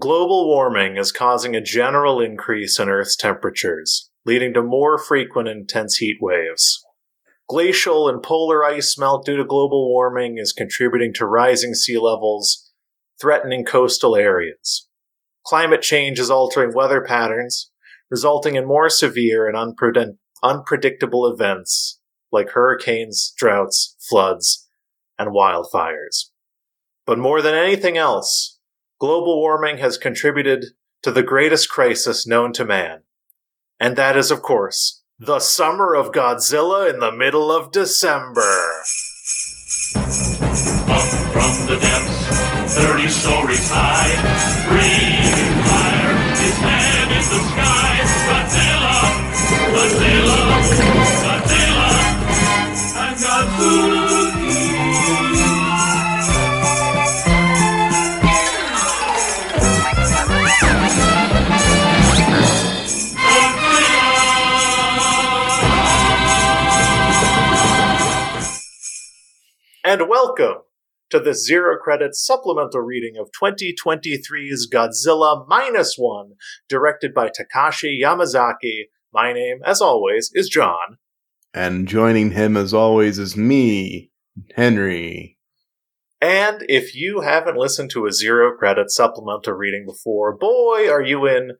Global warming is causing a general increase in Earth's temperatures, leading to more frequent intense heat waves. Glacial and polar ice melt due to global warming is contributing to rising sea levels, threatening coastal areas. Climate change is altering weather patterns, resulting in more severe and unpredict- unpredictable events like hurricanes, droughts, floods, and wildfires. But more than anything else, global warming has contributed to the greatest crisis known to man. And that is, of course, the summer of Godzilla in the middle of December. Up from the depths, 30 stories high, breathing fire, his head in the sky. Godzilla, Godzilla, Godzilla, and And welcome to this zero credit supplemental reading of 2023's Godzilla Minus One, directed by Takashi Yamazaki. My name, as always, is John. And joining him, as always, is me, Henry. And if you haven't listened to a zero credit supplemental reading before, boy, are you in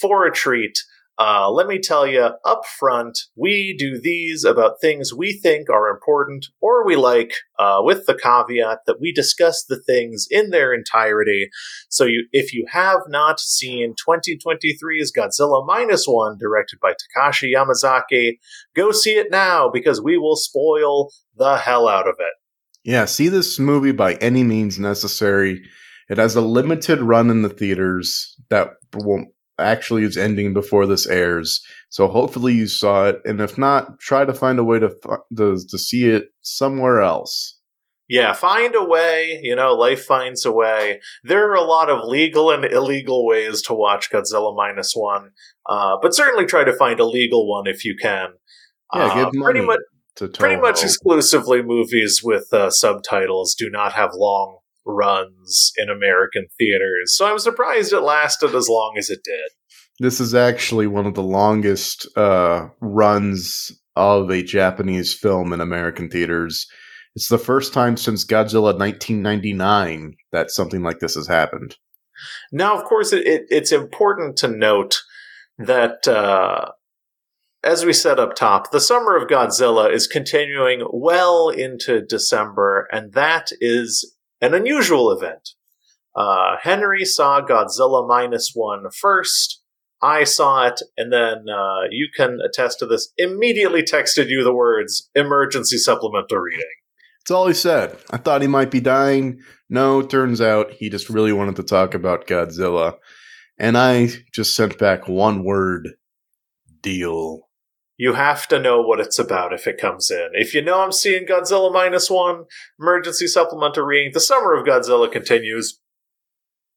for a treat. Uh, let me tell you up front, we do these about things we think are important or we like, uh, with the caveat that we discuss the things in their entirety. So you, if you have not seen 2023's Godzilla Minus One, directed by Takashi Yamazaki, go see it now because we will spoil the hell out of it. Yeah, see this movie by any means necessary. It has a limited run in the theaters that won't actually is ending before this airs. So hopefully you saw it, and if not, try to find a way to to, to see it somewhere else. Yeah, find a way. You know, life finds a way. There are a lot of legal and illegal ways to watch Godzilla minus one, uh, but certainly try to find a legal one if you can. Yeah, uh, give money pretty much. Pretty much exclusively movies with uh, subtitles do not have long runs in American theaters. So I'm surprised it lasted as long as it did. This is actually one of the longest uh, runs of a Japanese film in American theaters. It's the first time since Godzilla 1999 that something like this has happened. Now, of course, it, it, it's important to note that, uh, as we said up top, the summer of Godzilla is continuing well into December, and that is an unusual event. Uh, Henry saw Godzilla minus one first. I saw it, and then uh, you can attest to this. Immediately texted you the words "emergency supplemental reading." That's all he said. I thought he might be dying. No, turns out he just really wanted to talk about Godzilla, and I just sent back one word: deal you have to know what it's about if it comes in. If you know I'm seeing Godzilla minus one, emergency supplemental reading, the summer of Godzilla continues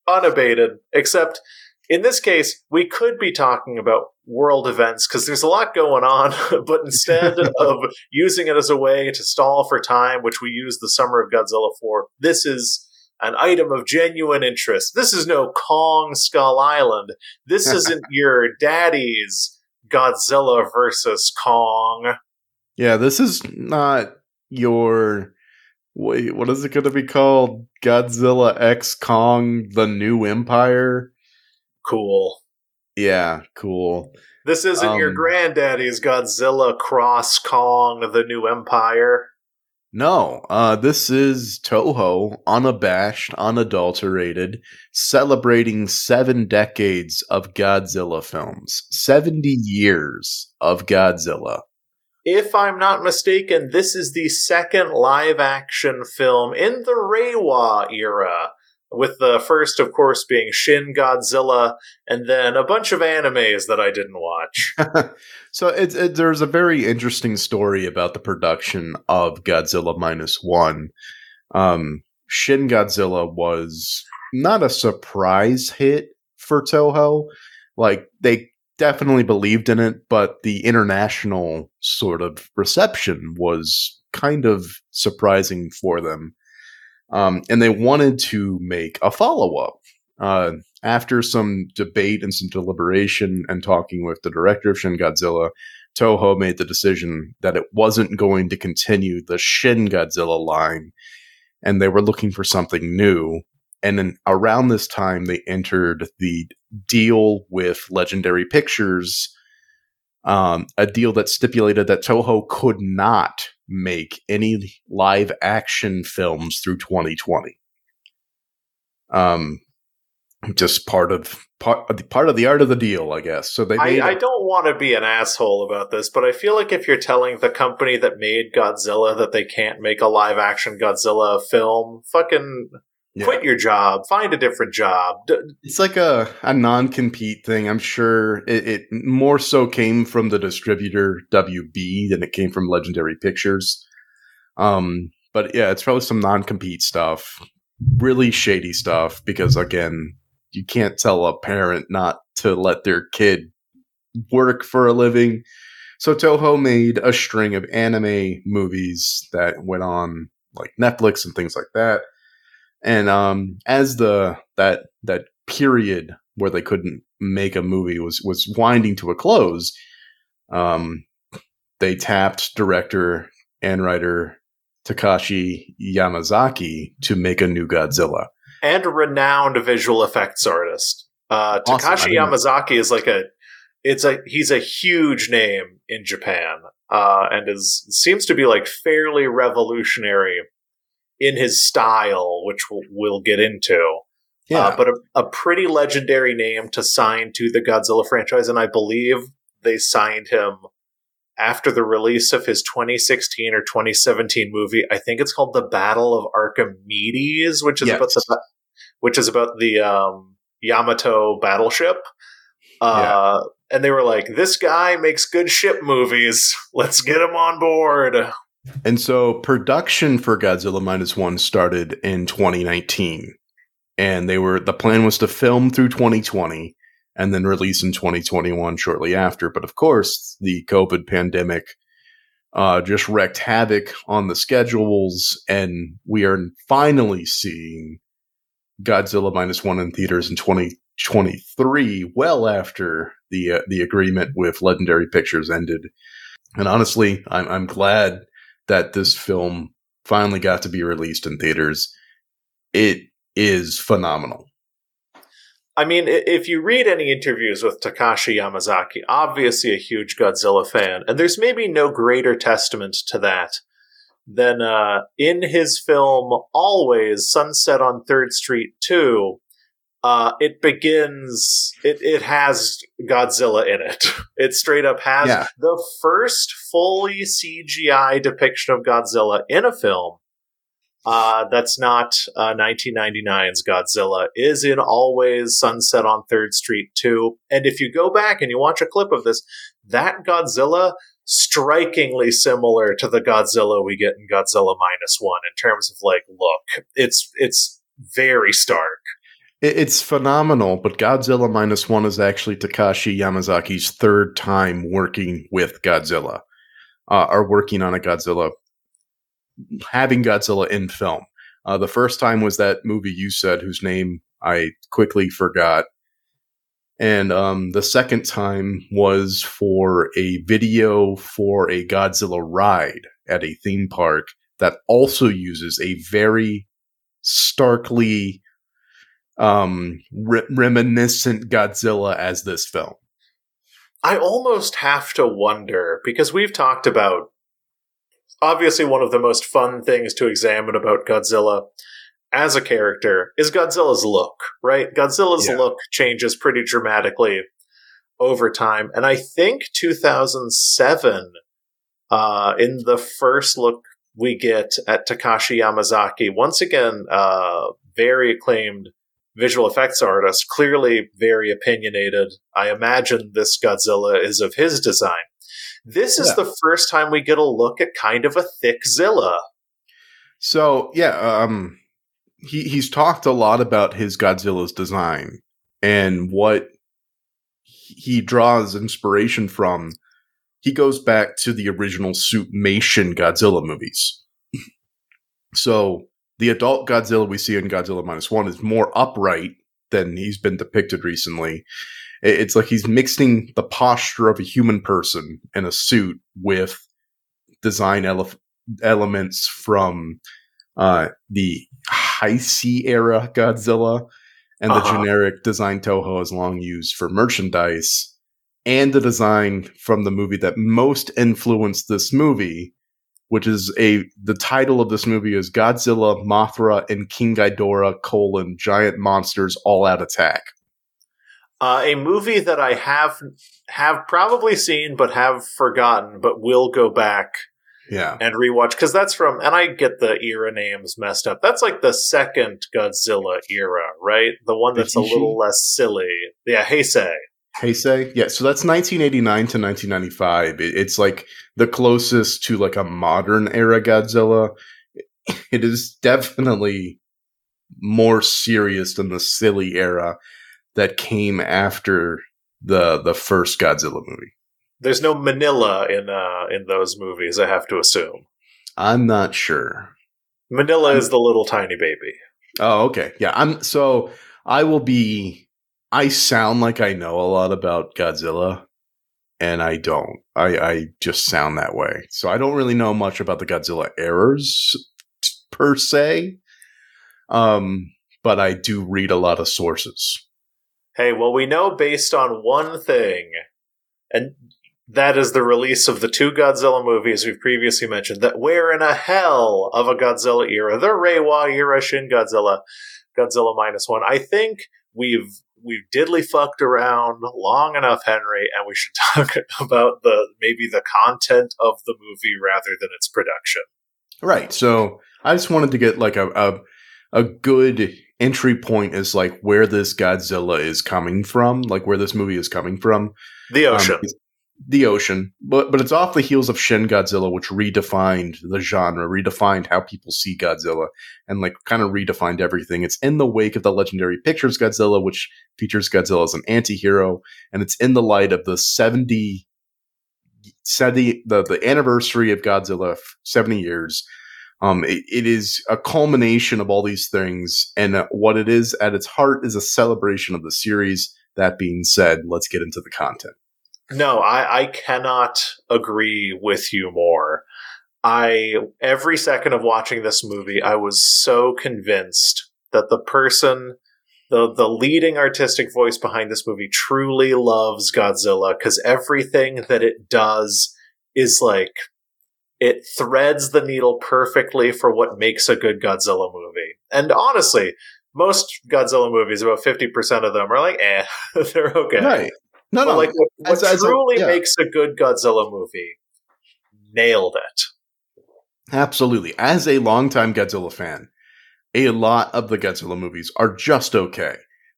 unabated, except in this case, we could be talking about world events because there's a lot going on, but instead of using it as a way to stall for time, which we use the summer of Godzilla for, this is an item of genuine interest. This is no Kong Skull Island. This isn't your daddy's Godzilla versus Kong. Yeah, this is not your wait, what is it going to be called? Godzilla X Kong: The New Empire. Cool. Yeah, cool. This isn't um, your granddaddy's Godzilla Cross Kong: The New Empire. No, uh, this is Toho, unabashed, unadulterated, celebrating seven decades of Godzilla films. 70 years of Godzilla. If I'm not mistaken, this is the second live action film in the Reiwa era with the first, of course, being Shin Godzilla, and then a bunch of animes that I didn't watch. so it, there's a very interesting story about the production of Godzilla minus one. Um, Shin Godzilla was not a surprise hit for Toho. Like they definitely believed in it, but the international sort of reception was kind of surprising for them um, and they wanted to make a follow up. Uh, after some debate and some deliberation and talking with the director of Shin Godzilla, Toho made the decision that it wasn't going to continue the Shin Godzilla line and they were looking for something new. And then around this time, they entered the deal with Legendary Pictures, um, a deal that stipulated that Toho could not make any live action films through 2020. Um, just part of part part of the art of the deal, I guess. So they. I, I don't want to be an asshole about this, but I feel like if you're telling the company that made Godzilla that they can't make a live action Godzilla film, fucking yeah. quit your job, find a different job. It's like a a non compete thing. I'm sure it, it more so came from the distributor WB than it came from Legendary Pictures. Um, but yeah, it's probably some non compete stuff really shady stuff because again you can't tell a parent not to let their kid work for a living. So Toho made a string of anime movies that went on like Netflix and things like that. And um, as the that that period where they couldn't make a movie was was winding to a close, um, they tapped director and writer Takashi Yamazaki to make a new Godzilla and a renowned visual effects artist. Uh, awesome. Takashi Yamazaki is like a it's a he's a huge name in Japan uh, and is seems to be like fairly revolutionary in his style, which we'll, we'll get into. Uh, yeah. Uh, but a, a pretty legendary name to sign to the Godzilla franchise, and I believe they signed him after the release of his 2016 or 2017 movie. I think it's called The Battle of Archimedes, which is yes. about the which is about the um, Yamato battleship. Uh, yeah. And they were like, "This guy makes good ship movies. Let's get him on board." And so production for Godzilla minus one started in 2019, and they were the plan was to film through 2020 and then release in 2021 shortly after. But of course, the COVID pandemic uh, just wreaked havoc on the schedules, and we are finally seeing Godzilla minus one in theaters in 2023, well after the uh, the agreement with Legendary Pictures ended. And honestly, I'm I'm glad that this film finally got to be released in theaters. It is phenomenal. I mean, if you read any interviews with Takashi Yamazaki, obviously a huge Godzilla fan, and there's maybe no greater testament to that than uh, in his film Always Sunset on Third Street 2. Uh, it begins, it, it has Godzilla in it. It straight up has yeah. the first fully CGI depiction of Godzilla in a film uh, that's not uh, 1999's Godzilla, is in Always Sunset on Third Street 2. And if you go back and you watch a clip of this, that Godzilla strikingly similar to the Godzilla we get in Godzilla minus one in terms of like look. It's it's very stark. It's phenomenal, but Godzilla minus one is actually Takashi Yamazaki's third time working with Godzilla, uh, or working on a Godzilla having Godzilla in film. Uh, the first time was that movie you said, whose name I quickly forgot. And um, the second time was for a video for a Godzilla ride at a theme park that also uses a very starkly um, re- reminiscent Godzilla as this film. I almost have to wonder because we've talked about obviously one of the most fun things to examine about Godzilla as a character is Godzilla's look, right? Godzilla's yeah. look changes pretty dramatically over time. And I think 2007, uh, in the first look we get at Takashi Yamazaki, once again, uh, very acclaimed visual effects artist, clearly very opinionated. I imagine this Godzilla is of his design. This is yeah. the first time we get a look at kind of a thick Zilla. So yeah, um, he he's talked a lot about his Godzilla's design and what he draws inspiration from. He goes back to the original Suitmation Godzilla movies. so the adult Godzilla we see in Godzilla minus one is more upright than he's been depicted recently. It's like he's mixing the posture of a human person in a suit with design ele- elements from uh, the Heisei era Godzilla and the Uh-huh. generic design Toho has long used for merchandise, and the design from the movie that most influenced this movie, which is a the title of this movie is Godzilla, Mothra, and King Ghidorah: colon Giant Monsters All Out Attack. Uh, a movie that I have have probably seen but have forgotten, but will go back Yeah, and rewatch because that's from. And I get the era names messed up. That's like the second Godzilla era, right? The one that's a little less silly. Yeah, Heisei. Heisei. Yeah, so that's 1989 to 1995. It's like the closest to like a modern era Godzilla. It is definitely more serious than the silly era that came after the the first Godzilla movie. There's no Minilla in uh, in those movies. I have to assume I'm not sure. Minilla is the little tiny baby. Oh, okay. Yeah, I'm so I will be I sound like I know a lot about Godzilla and I don't. I I just sound that way. So I don't really know much about the Godzilla errors per se. Um but I do read a lot of sources. Hey, well, we know based on one thing, and that is the release of the two Godzilla movies we've previously mentioned, that we're in a hell of a Godzilla era, the Reiwa era Shin Godzilla, Godzilla minus one. I think we've we've diddly fucked around long enough, Henry, and we should talk about the maybe the content of the movie rather than its production. Right. So I just wanted to get like a a, a good entry point is like where this Godzilla is coming from, like where this movie is coming from. The Um, ocean. it's- the ocean, but but it's off the heels of Shin Godzilla, which redefined the genre, redefined how people see Godzilla, and like kind of redefined everything. It's in the wake of the legendary Pictures Godzilla, which features Godzilla as an anti-hero, and it's in the light of the 70, 70 the the anniversary of Godzilla, seventy years. Um, it, it is a culmination of all these things, and uh, what it is at its heart is a celebration of the series. That being said, let's get into the content. No, I, I cannot agree with you more. I every second of watching this movie, I was so convinced that the person, the the leading artistic voice behind this movie, truly loves Godzilla because everything that it does is like it threads the needle perfectly for what makes a good Godzilla movie. And honestly, most Godzilla movies, about fifty percent of them are like, eh, they're okay. Right. No, But no. like what, what as- as a- truly yeah. makes a good Godzilla movie, nailed it. Absolutely. As a longtime Godzilla fan, a lot of the Godzilla movies are just okay.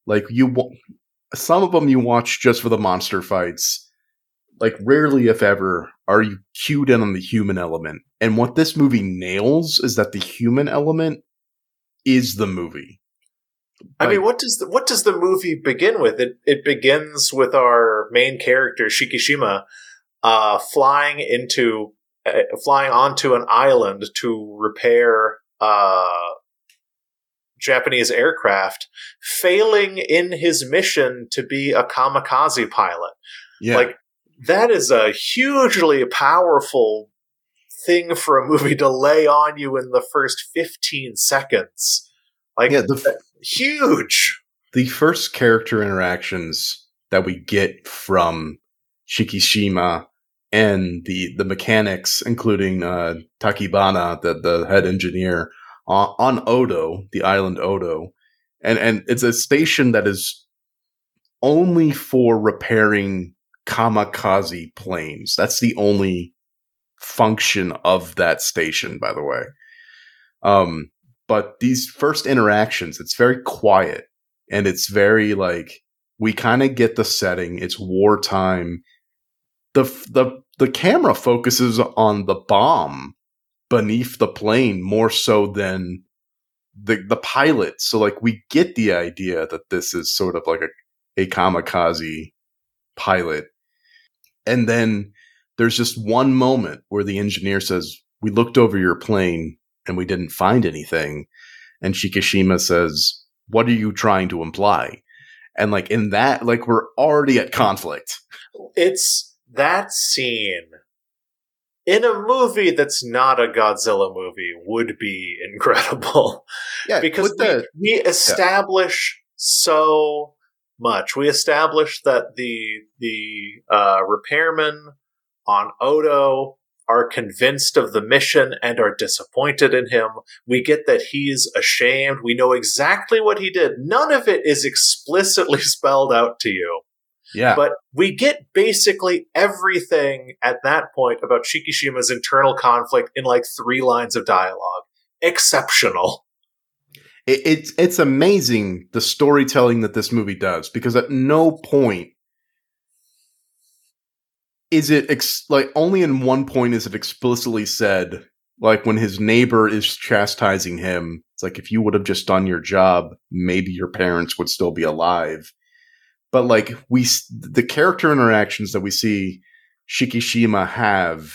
Like you, some of them you watch just for the monster fights. Like rarely, if ever, are you cued in on the human element. And what this movie nails is that the human element is the movie. I mean, what does the, what does the movie begin with? It it begins with our main character Shikishima uh, flying into uh, flying onto an island to repair uh, Japanese aircraft, failing in his mission to be a kamikaze pilot. Yeah. Like that is a hugely powerful thing for a movie to lay on you in the first 15 seconds. Like yeah. The, f- huge. the first character interactions that we get from Shikishima and the the mechanics, including uh, Tachibana, the the head engineer on, on Odo, the island Odo, and and it's a station that is only for repairing kamikaze planes. That's the only function of that station, by the way. Um, but these first interactions, it's very quiet and it's very like we kind of get the setting. It's wartime. The the the camera focuses on the bomb beneath the plane more so than the the pilot. So like we get the idea that this is sort of like a a kamikaze pilot. And then there's just one moment where the engineer says, "We looked over your plane and we didn't find anything." And Shikishima says, "What are you trying to imply?" And like in that, like we're already at conflict. It's that scene in a movie that's not a Godzilla movie would be incredible. Yeah, because the- we, we establish so much. We establish that the the uh, repairmen on Odo are convinced of the mission and are disappointed in him. We get that he's ashamed. We know exactly what he did. None of it is explicitly spelled out to you. yeah, But we get basically everything at that point about Shikishima's internal conflict in like three lines of dialogue. Exceptional. it, it's it's amazing the storytelling that this movie does because at no point is it ex- like only in one point is it explicitly said like when his neighbor is chastising him it's like if you would have just done your job maybe your parents would still be alive. But like we the character interactions that we see Shikishima have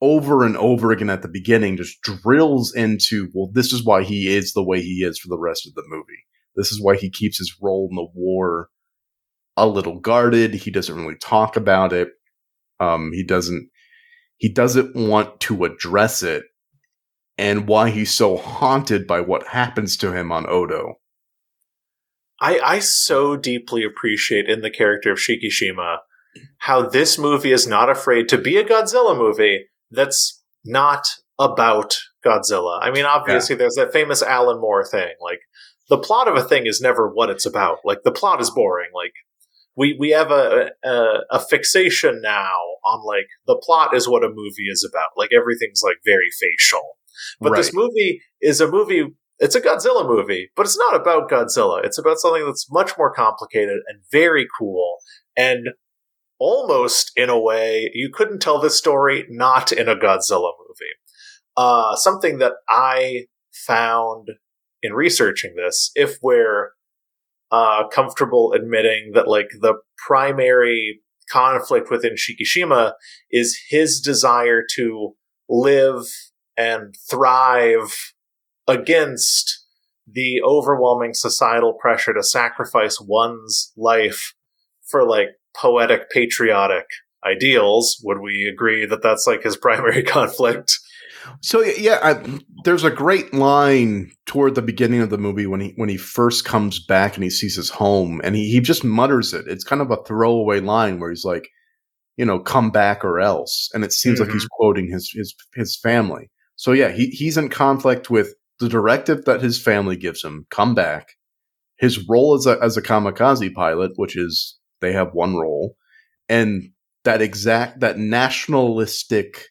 over and over again at the beginning just drills into well this is why he is the way he is for the rest of the movie. This is why he keeps his role in the war a little guarded. He doesn't really talk about it um he doesn't he doesn't want to address it and why he's so haunted by what happens to him on Odo I, I so deeply appreciate in the character of Shikishima how this movie is not afraid to be a Godzilla movie that's not about Godzilla. I mean, obviously, there's that famous Alan Moore thing. Like, the plot of a thing is never what it's about. Like, the plot is boring. Like, we, we have a, a, a fixation now on, like, the plot is what a movie is about. Like, everything's, like, very facial. But this movie is a movie it's a Godzilla movie, but it's not about Godzilla. It's about something that's much more complicated and very cool. And almost in a way, you couldn't tell this story not in a Godzilla movie. Uh, something that I found in researching this, if we're uh, comfortable admitting that, like, the primary conflict within Shikishima is his desire to live and thrive against the overwhelming societal pressure to sacrifice one's life for like poetic patriotic ideals. Would we agree that that's like his primary conflict So yeah, I, there's a great line toward the beginning of the movie when he when he first comes back and he sees his home and he, he just mutters it. It's kind of a throwaway line where he's like, you know, come back or else, and it seems like he's mm-hmm. quoting his his his family. So yeah, he he's in conflict with the directive that his family gives him, come back. His role as a as a kamikaze pilot, which is they have one role, and that exact that nationalistic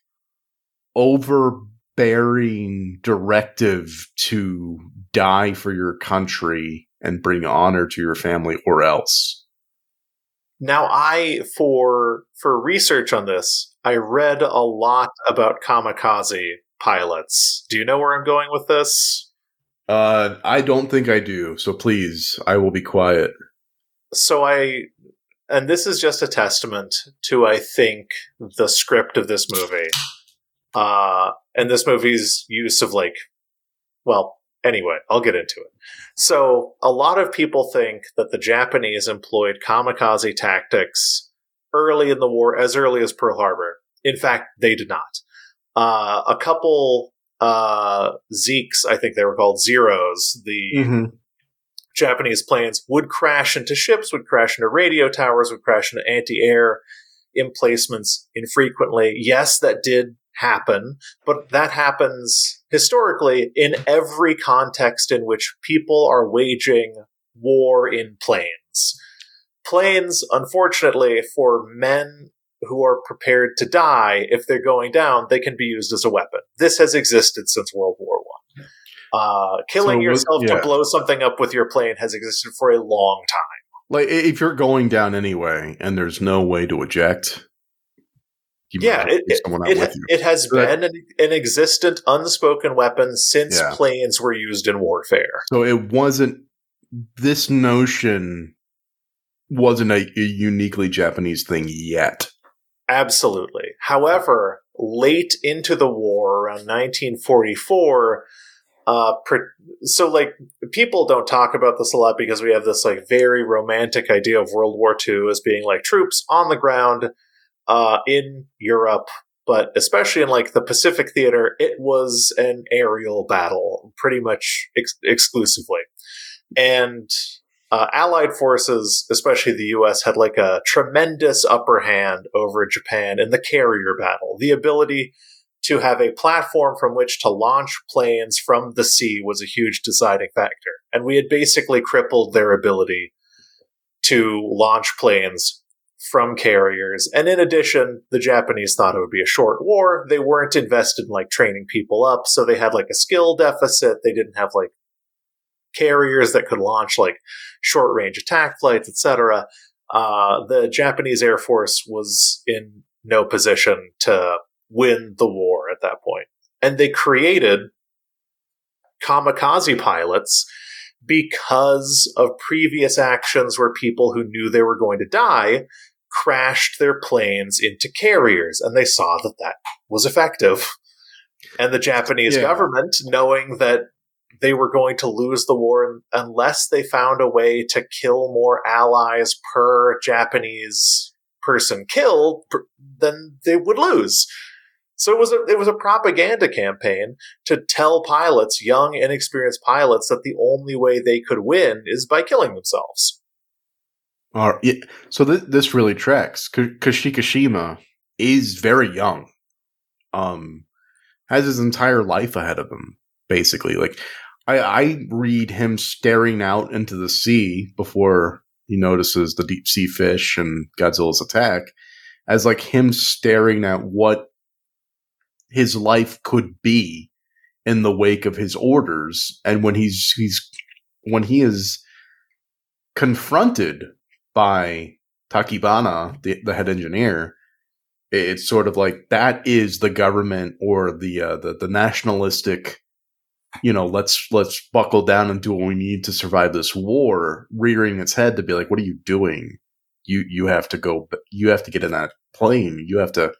overbearing directive to die for your country and bring honor to your family or else. now i for for research on this i read a lot about kamikaze pilots do you know where i'm going with this Uh, I don't think I do, so please, I will be quiet. so I, and this is just a testament to, I think, the script of this movie, uh, and this movie's use of like, well, anyway, I'll get into it. So a lot of people think that the Japanese employed kamikaze tactics early in the war, as early as Pearl Harbor. In fact, they did not. Uh, a couple uh, Zekes, I think they were called Zeros, the Mm-hmm. Japanese planes would crash into ships, would crash into radio towers, would crash into anti-air emplacements infrequently. Yes, that did happen, but that happens historically in every context in which people are waging war in planes. Planes, unfortunately, for men who are prepared to die if they're going down, they can be used as a weapon. This has existed since World War One. Uh, killing So, yourself yeah. to blow something up with your plane has existed for a long time. Like if you're going down anyway and there's no way to eject, Yeah, it, it, it, with you. it has So that- been an, an existent, unspoken weapon since Yeah. planes were used in warfare. So it wasn't this notion wasn't a, a uniquely Japanese thing yet. Absolutely. However, late into the war, around 1944, uh, so like people don't talk about this a lot because we have this like very romantic idea of World War II as being like troops on the ground uh, in Europe, but especially in like the Pacific theater, it was an aerial battle pretty much ex- exclusively, and uh, Allied forces, especially the U.S., had like a tremendous upper hand over Japan in the carrier battle. The ability to have a platform from which to launch planes from the sea was a huge deciding factor. And we had basically crippled their ability to launch planes from carriers. And in addition, the Japanese thought it would be a short war. They weren't invested in like training people up, so they had like a skill deficit. They didn't have like carriers that could launch like short range attack flights, etc. Uh, the Japanese Air Force was in no position to win the war at that point. And they created kamikaze pilots because of previous actions where people who knew they were going to die crashed their planes into carriers and they saw that that was effective. And the Japanese yeah. government, knowing that they were going to lose the war unless they found a way to kill more allies per Japanese person killed, then they would lose. So it was a it was a propaganda campaign to tell pilots, young inexperienced pilots, that the only way they could win is by killing themselves. Uh, yeah, so th- this really tracks. K- Kashikishima is very young. Um, has his entire life ahead of him, basically. Like, I, I read him staring out into the sea before he notices the deep sea fish and Godzilla's attack as like him staring at what his life could be in the wake of his orders and when he's he's when he is confronted by Tachibana the, the head engineer it's sort of like that is the government or the uh, the the nationalistic you know let's let's buckle down and do what we need to survive this war rearing its head to be like what are you doing? You you have to go you have to get in that plane. You have to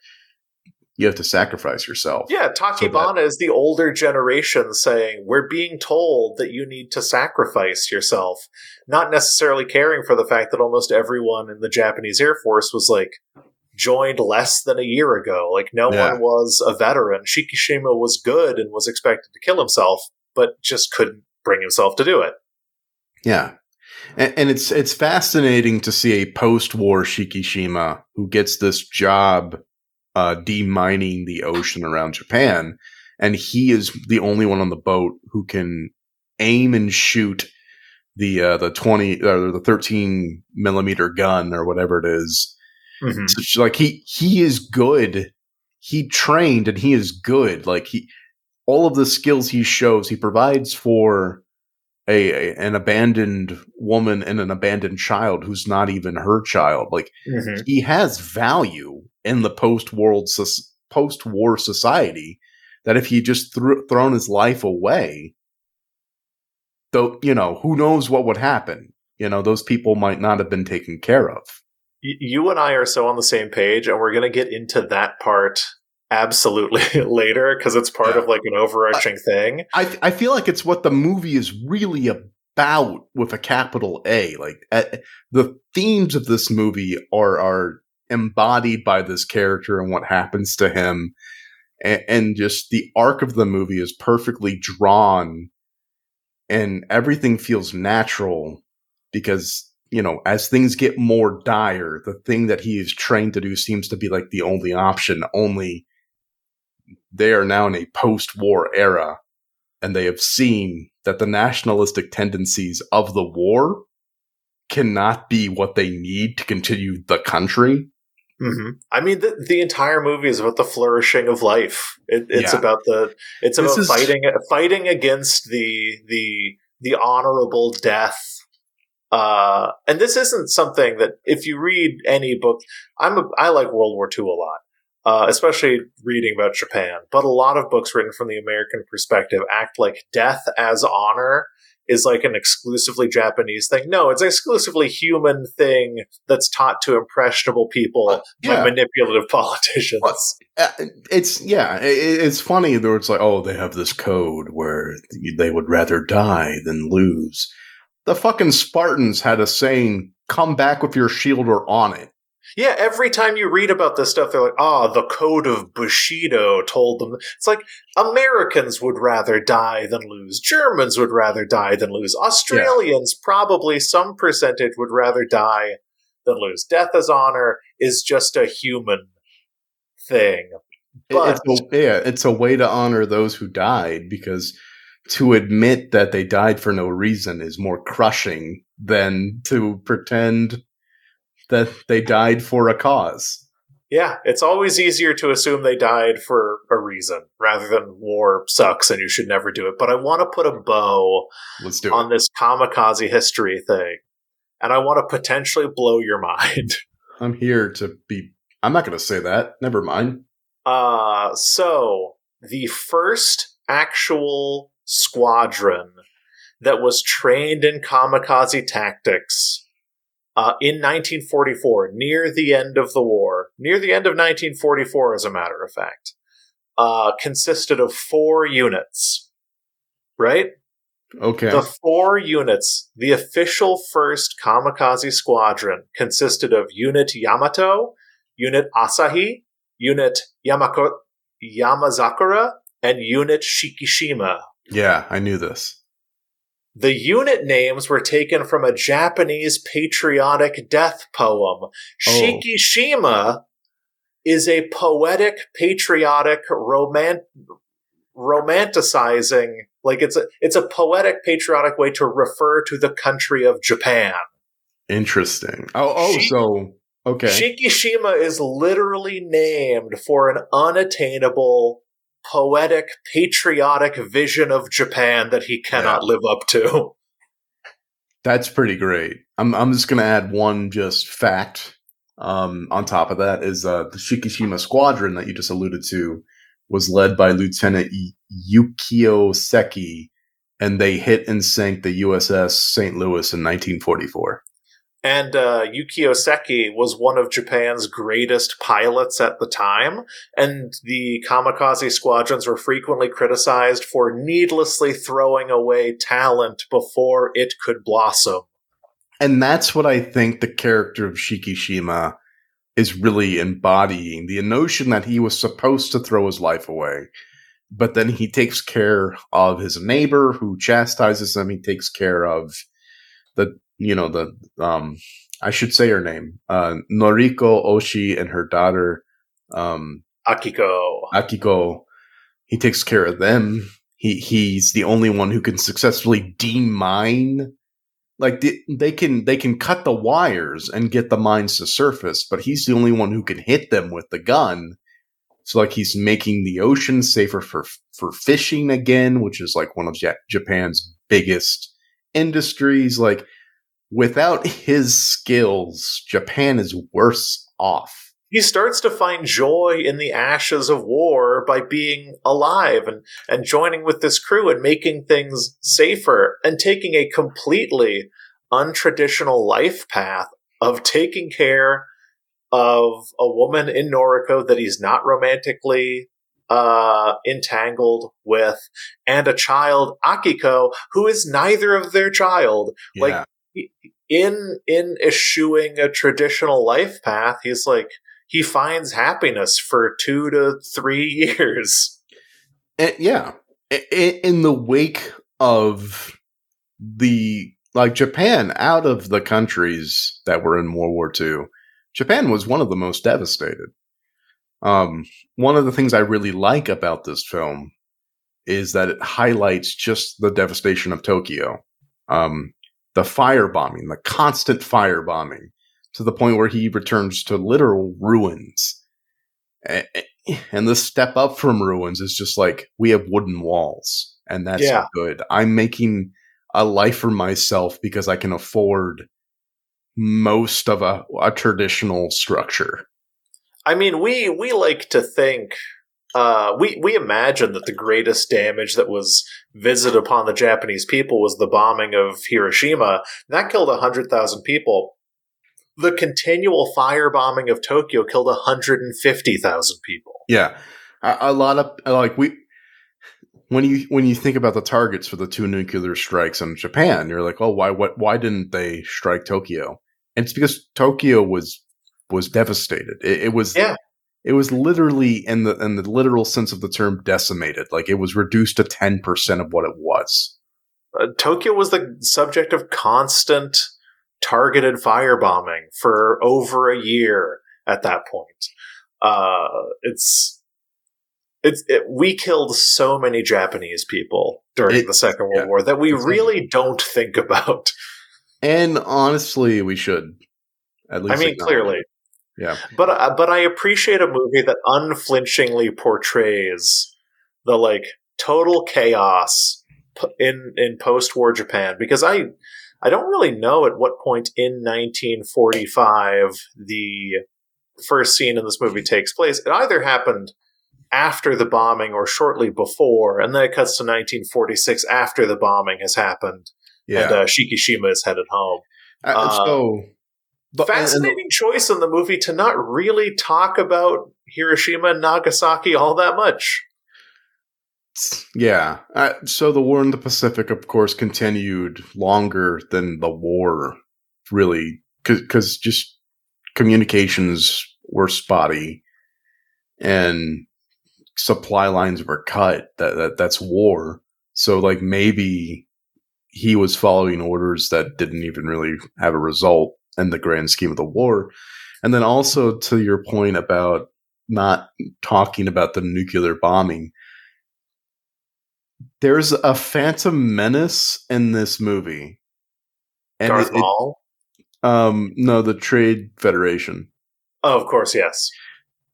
you have to sacrifice yourself. Yeah, Tachibana so is the older generation saying, We're being told that you need to sacrifice yourself, not necessarily caring for the fact that almost everyone in the Japanese Air Force was like joined less than a year ago. Like, no yeah. one was a veteran. Shikishima was good and was expected to kill himself, but just couldn't bring himself to do it. Yeah. And, and it's it's fascinating to see a post-war Shikishima who gets this job uh, demining the ocean around Japan, and he is the only one on the boat who can aim and shoot the uh, the twenty or the thirteen millimeter gun or whatever it is. Mm-hmm. So, like he he is good. He trained and he is good. Like he all of the skills he shows, he provides for a, a, an abandoned woman and an abandoned child who's not even her child. Like mm-hmm. he has value in the post world post war society that if he just threw, thrown his life away, though you know who knows what would happen. You know those people might not have been taken care of. You and I are so on the same page, and we're going to get into that part absolutely later because it's part yeah. of like an overarching I, thing. I I feel like it's what the movie is really about with a capital A. Like uh, the themes of this movie are are embodied by this character and what happens to him, and, and just the arc of the movie is perfectly drawn, and everything feels natural because you know, as things get more dire, the thing that he is trained to do seems to be like the only option. Only they are now in a post war era and they have seen that the nationalistic tendencies of the war cannot be what they need to continue the country. Mm-hmm. I mean, the, the entire movie is about the flourishing of life. It, it's yeah. about the it's this about is... fighting fighting against the the the honorable death. Uh, and this isn't something that if you read any book, I'm a, I like World War II a lot uh, especially reading about Japan. But a lot of books written from the American perspective act like death as honor is like an exclusively Japanese thing. No, it's an exclusively human thing that's taught to impressionable people Uh, yeah. by manipulative politicians. Well, Uh, it's yeah, it's funny though. It's like, oh, they have this code where they would rather die than lose. The fucking Spartans had a saying, "Come back with your shield or on it." Yeah, every time you read about this stuff, they're like, "Ah, the code of Bushido told them." It's like Americans would rather die than lose. Germans would rather die than lose. Australians, probably some percentage, would rather die than lose. Death as honor is just a human thing. But it's a, yeah, it's a way to honor those who died because to admit that they died for no reason is more crushing than to pretend that they died for a cause. yeah, it's always easier to assume they died for a reason rather than war sucks and you should never do it. But I want to put a bow Let's do on it. this kamikaze history thing. And I want to potentially blow your mind. I'm here to be. I'm not going to say that. Never mind. Uh, so the first actual squadron that was trained in kamikaze tactics uh, in 1944, near the end of the war, near the end of 1944, as a matter of fact, uh, consisted of four units. Right? Okay. The four units, the official first kamikaze squadron, consisted of Unit Yamato, Unit Asahi, Unit Yamako- Yamazakura, and Unit Shikishima. yeah, I knew this. The unit names were taken from a Japanese patriotic death poem. Oh. Shikishima is a poetic, patriotic, roman- romanticizing, like it's a, it's a poetic, patriotic way to refer to the country of Japan. Interesting. Oh, oh, so okay. Shikishima is literally named for an unattainable, poetic, patriotic vision of Japan that he cannot live up to. That's pretty great. I'm I'm just gonna add one just fact. Um, on top of that is uh, the Shikishima squadron that you just alluded to was led by Lieutenant Yukio Seki, and they hit and sank the USS St. Lo in 1944. And uh, Yukio Seki was one of Japan's greatest pilots at the time, and the kamikaze squadrons were frequently criticized for needlessly throwing away talent before it could blossom. And that's what I think the character of Shikishima is really embodying the notion that he was supposed to throw his life away, but then he takes care of his neighbor who chastises him. He takes care of the, you know, the, um, I should say her name, uh, Noriko Oishi and her daughter, um, Akiko. Akiko. He takes care of them. He he's the only one who can successfully demine. Like the, they can they can cut the wires and get the mines to surface, but he's the only one who can hit them with the gun. So like he's making the ocean safer for for fishing again, which is like one of Ja- Japan's biggest industries. Like without his skills, Japan is worse off. he starts to find joy in the ashes of war by being alive and, and joining with this crew and making things safer and taking a completely untraditional life path of taking care of a woman in Noriko that he's not romantically uh, entangled with and a child, Akiko, who is neither of their child Like, in in eschewing a traditional life path, he's like he finds happiness for two to three years. And, yeah, I- I- in the wake of the like Japan out of the countries that were in World War II, Japan was one of the most devastated. Um, one of the things I really like about this film is that it highlights just the devastation of Tokyo. Um, the firebombing, the constant firebombing, to the point where he returns to literal ruins. And the step up from ruins is just like we have wooden walls, and that's Yeah. good. I'm making a life for myself because I can afford most of a, a traditional structure. I mean, we we like to think uh, we we imagine that the greatest damage that was visited upon the Japanese people was the bombing of Hiroshima. That killed hundred thousand people. The continual firebombing of Tokyo killed hundred and fifty thousand people. Yeah, a, a lot of like we when you when you think about the targets for the two nuclear strikes in Japan, you're like, oh, why what why didn't they strike Tokyo? And it's because Tokyo was was devastated. It, it was Yeah. It was literally in the in the literal sense of the term decimated. Like it was reduced to ten percent of what it was. Uh, Tokyo was the subject of constant targeted firebombing for over a year at that point. Uh, it's it's it, we killed so many Japanese people during It- the Second World yeah, War that we really don't think about. And honestly, we should. At least I mean, clearly. Yeah. But uh, but I appreciate a movie that unflinchingly portrays the like total chaos in in post-war Japan because I I don't really know at what point in 1945 the first scene in this movie takes place. It either happened after the bombing or shortly before, and then it cuts to 1946 after the bombing has happened Yeah. and uh, Shikishima is headed home Uh, so but- and- and- fascinating choice in the movie to not really talk about Hiroshima and Nagasaki all that much. Yeah. Uh, so the war in the Pacific, of course, continued longer than the war, really, because just communications were spotty and supply lines were cut. That, that that's war. So like maybe he was following orders that didn't even really have a result in the grand scheme of the war. And then also to your point about not talking about the nuclear bombing there's a Phantom Menace in this movie, and Darth it- it- Maul. um, no, the Trade Federation. Oh, of course, yes.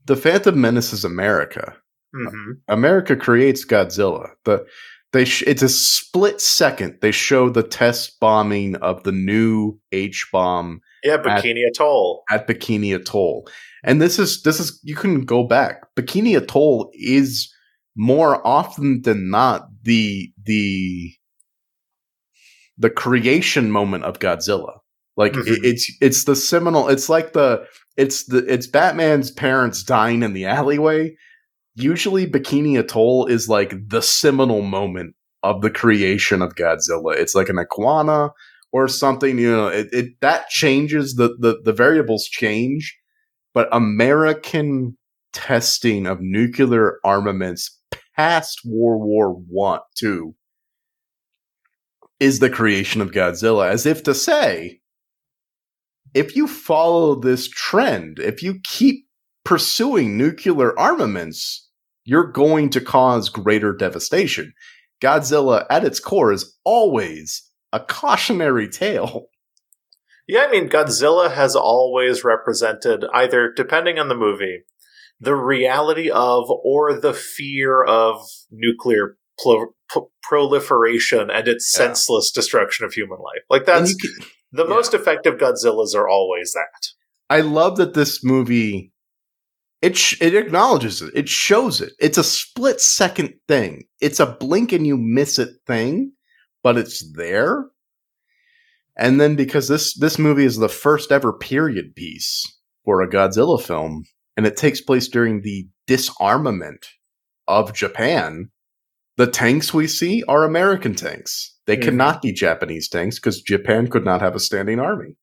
The Phantom Menace is America. hmm America creates Godzilla. The they sh- it's a split second. They show the test bombing of the new H bomb Yeah, Bikini Atoll. at Bikini Atoll. And this is this is you can go back. Bikini Atoll is more often than not the the the creation moment of Godzilla. Like Mhm. it, it's it's the seminal. It's like the it's the it's Batman's parents dying in the alleyway. Usually, Bikini Atoll is like the seminal moment of the creation of Godzilla. It's like an iguana or something. You know, it, it that changes the the the variables change, but American testing of nuclear armaments past World War One, two, is the creation of Godzilla, as if to say, if you follow this trend, if you keep pursuing nuclear armaments, you're going to cause greater devastation. Godzilla, at its core, is always a cautionary tale. Yeah, I mean, Godzilla has always represented either, depending on the movie, the reality of or the fear of nuclear pl- p- proliferation and its Yeah. senseless destruction of human life. Like that's can- the yeah. most effective Godzillas are always that. I love that this movie it sh- it acknowledges it. It shows it. It's a split second thing. It's a blink and you miss it thing, but it's there. And then because this this movie is the first ever period piece for a Godzilla film and it takes place during the disarmament of Japan, the tanks we see are American tanks. They Mhm. cannot be Japanese tanks because Japan could not have a standing army.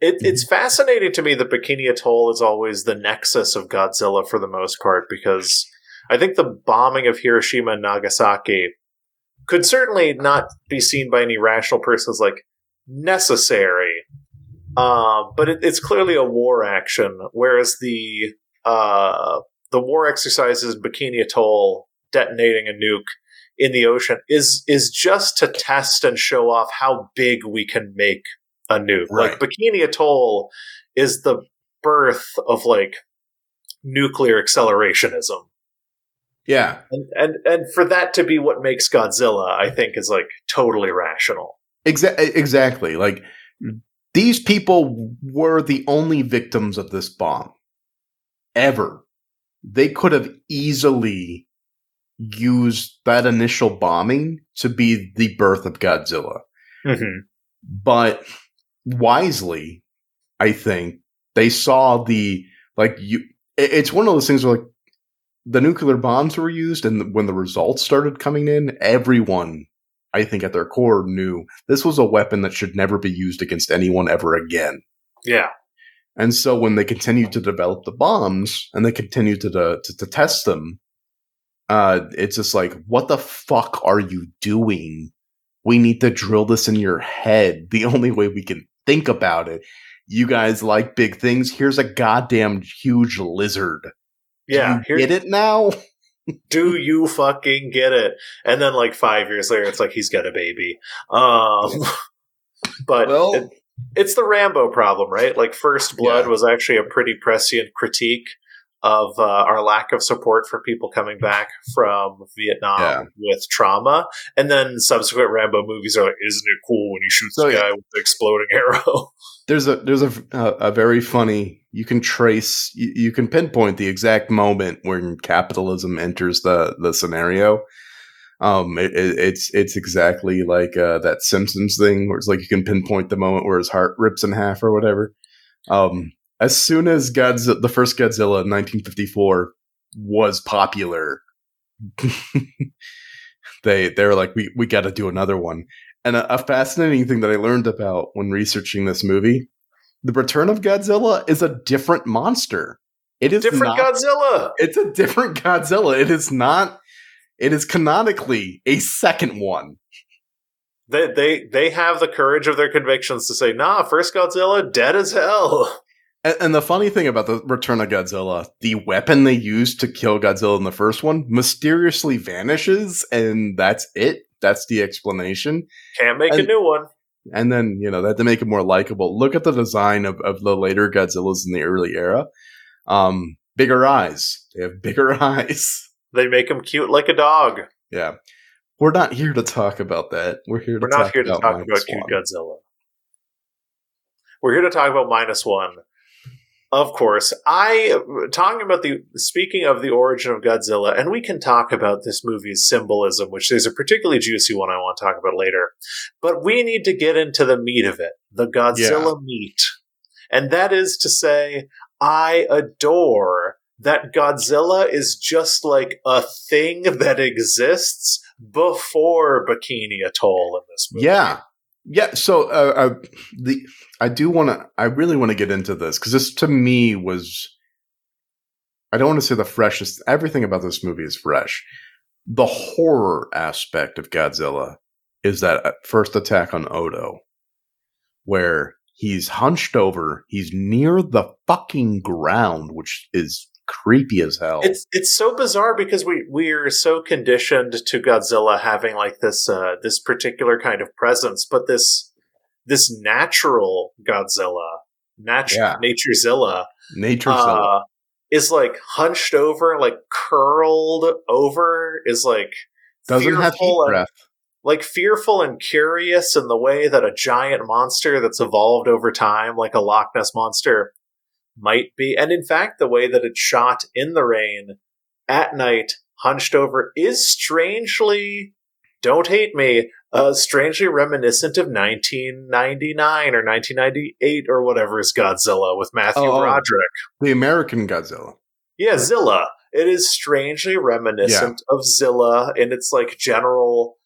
It, Mm-hmm. It's fascinating to me that Bikini Atoll is always the nexus of Godzilla for the most part because I think the bombing of Hiroshima and Nagasaki could certainly not be seen by any rational person as like necessary, uh, but it, it's clearly a war action. Whereas the uh, the war exercises in Bikini Atoll detonating a nuke in the ocean is is just to test and show off how big we can make a nuke. Right. Like Bikini Atoll is the birth of like nuclear accelerationism. Yeah. And, and and for that to be what makes Godzilla, I think is like totally rational. Exa- exactly. Like these people were the only victims of this bomb ever. they could have easily used that initial bombing to be the birth of Godzilla. hmm But wisely, I think they saw the like you. It's one of those things where like the nuclear bombs were used, and when the results started coming in, everyone, I think, at their core knew this was a weapon that should never be used against anyone ever again. Yeah. And so when they continued to develop the bombs and they continued to to, to, to test them, uh, it's just like, what the fuck are you doing? We need to drill this in your head. The only way we can think about it. You guys like big things. Here's a goddamn huge lizard. Do Yeah. Here, get it now? do you fucking get it? And then like five years later, it's like he's got a baby. Um, but Well- it- it's the Rambo problem, right? Like First Blood Yeah. was actually a pretty prescient critique of uh, our lack of support for people coming back from Vietnam Yeah. with trauma, and then subsequent Rambo movies are like, "Isn't it cool when you shoot So, the yeah. guy with the exploding arrow?" There's a there's a a, a very funny. You can trace. You, you can pinpoint the exact moment when capitalism enters the the scenario. Um, it, it, it's it's exactly like uh, that Simpsons thing where it's like you can pinpoint the moment where his heart rips in half or whatever. Um, as soon as Godzilla, the first Godzilla in 1954 was popular, they they were like, we we got to do another one. And a, a fascinating thing that I learned about when researching this movie, the Return of Godzilla is a different monster. It is Different not, Godzilla. It's a different Godzilla. It is not. It is canonically a second one. They they they have the courage of their convictions to say, "Nah, first Godzilla dead as hell." And, and the funny thing about the Return of Godzilla, the weapon they used to kill Godzilla in the first one mysteriously vanishes, and that's it. That's the explanation. Can't make a new one. And then, you know, that to make it more likable, look at the design of, of the later Godzillas in the early era. Um, bigger eyes. They have bigger eyes. They make them cute like a dog. Yeah. We're not here to talk about that. We're here to We're not talk here to talk Minus about cute Godzilla. We're here to talk about minus one. Of course, I talking about the speaking of the origin of Godzilla, and we can talk about this movie's symbolism, which is a particularly juicy one I want to talk about later. But we need to get into the meat of it, the Godzilla meat, and that is to say, I adore that Godzilla is just like a thing that exists before Bikini Atoll in this movie. Yeah. Yeah. So, uh, uh, the, I do want to, I really want to get into this because this to me was, I don't want to say the freshest, everything about this movie is fresh. The horror aspect of Godzilla is that uh, first attack on Odo, where he's hunched over, he's near the fucking ground, which is creepy as hell. It's it's so bizarre because we we're so conditioned to Godzilla having like this uh, this particular kind of presence, but this this natural Godzilla, natu- Yeah. NatureZilla, Nature's uh, is like hunched over, like curled over, is like doesn't have heat and- breath. like fearful and curious in the way that a giant monster that's evolved over time, like a Loch Ness monster, might be. And in fact, the way that it's shot in the rain at night, hunched over, is strangely, don't hate me, uh, strangely reminiscent of 1999 or 1998 or whatever is Godzilla with Matthew Oh, oh. Broderick. The American Godzilla. Yeah, Zilla. It is strangely reminiscent of Zilla in its like general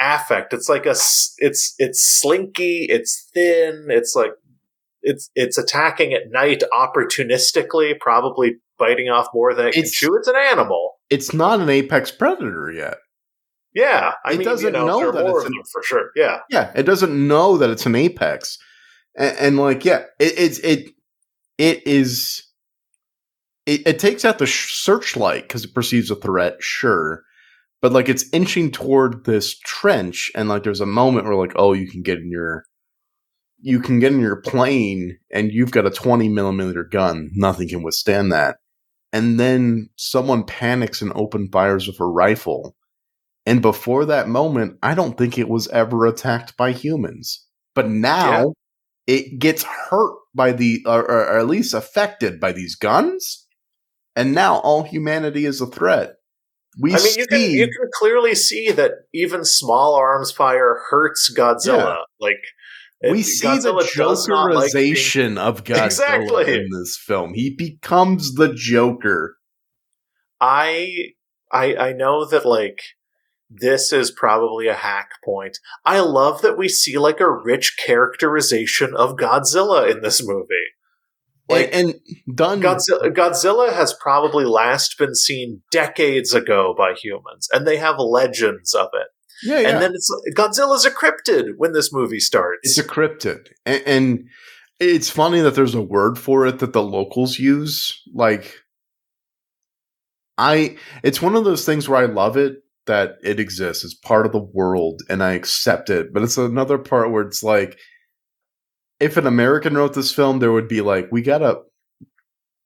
affect. It's like a it's it's slinky, it's thin, it's like it's it's attacking at night opportunistically, probably biting off more than it can It's- chew. It's an animal. It's not an apex predator yet. Yeah, I It mean, doesn't you know, know that it's an- for sure. Yeah, Yeah, it doesn't know that it's an apex, and, and like, yeah, it, it's it it is. It, it takes out the sh- searchlight because it perceives a threat, sure, but like it's inching toward this trench, and like there's a moment where like, oh, you can get in your, you can get in your plane, and you've got a twenty millimeter gun, nothing can withstand that, and then someone panics and open fires with a rifle, and before that moment, I don't think it was ever attacked by humans. But now it gets hurt by the, or, or at least affected by these guns. and now all humanity is a threat. We I mean, you can see, you can clearly see that even small arms fire hurts Godzilla. Yeah. Like we see Godzilla the not like Jokerization of Godzilla Exactly. in this film. He becomes the Joker. I I I know that like this is probably a hack point. I love that we see like a rich characterization of Godzilla in this movie. Like and, and done. Godzilla, Godzilla has probably last been seen decades ago by humans, and they have legends of it. Yeah, yeah. And then it's Godzilla's a cryptid when this movie starts. It's a cryptid, and, and it's funny that there's a word for it that the locals use. Like, I, it's one of those things where I love it that it exists. It's part of the world, and I accept it. But it's another part where it's like, if an American wrote this film, there would be like, we gotta.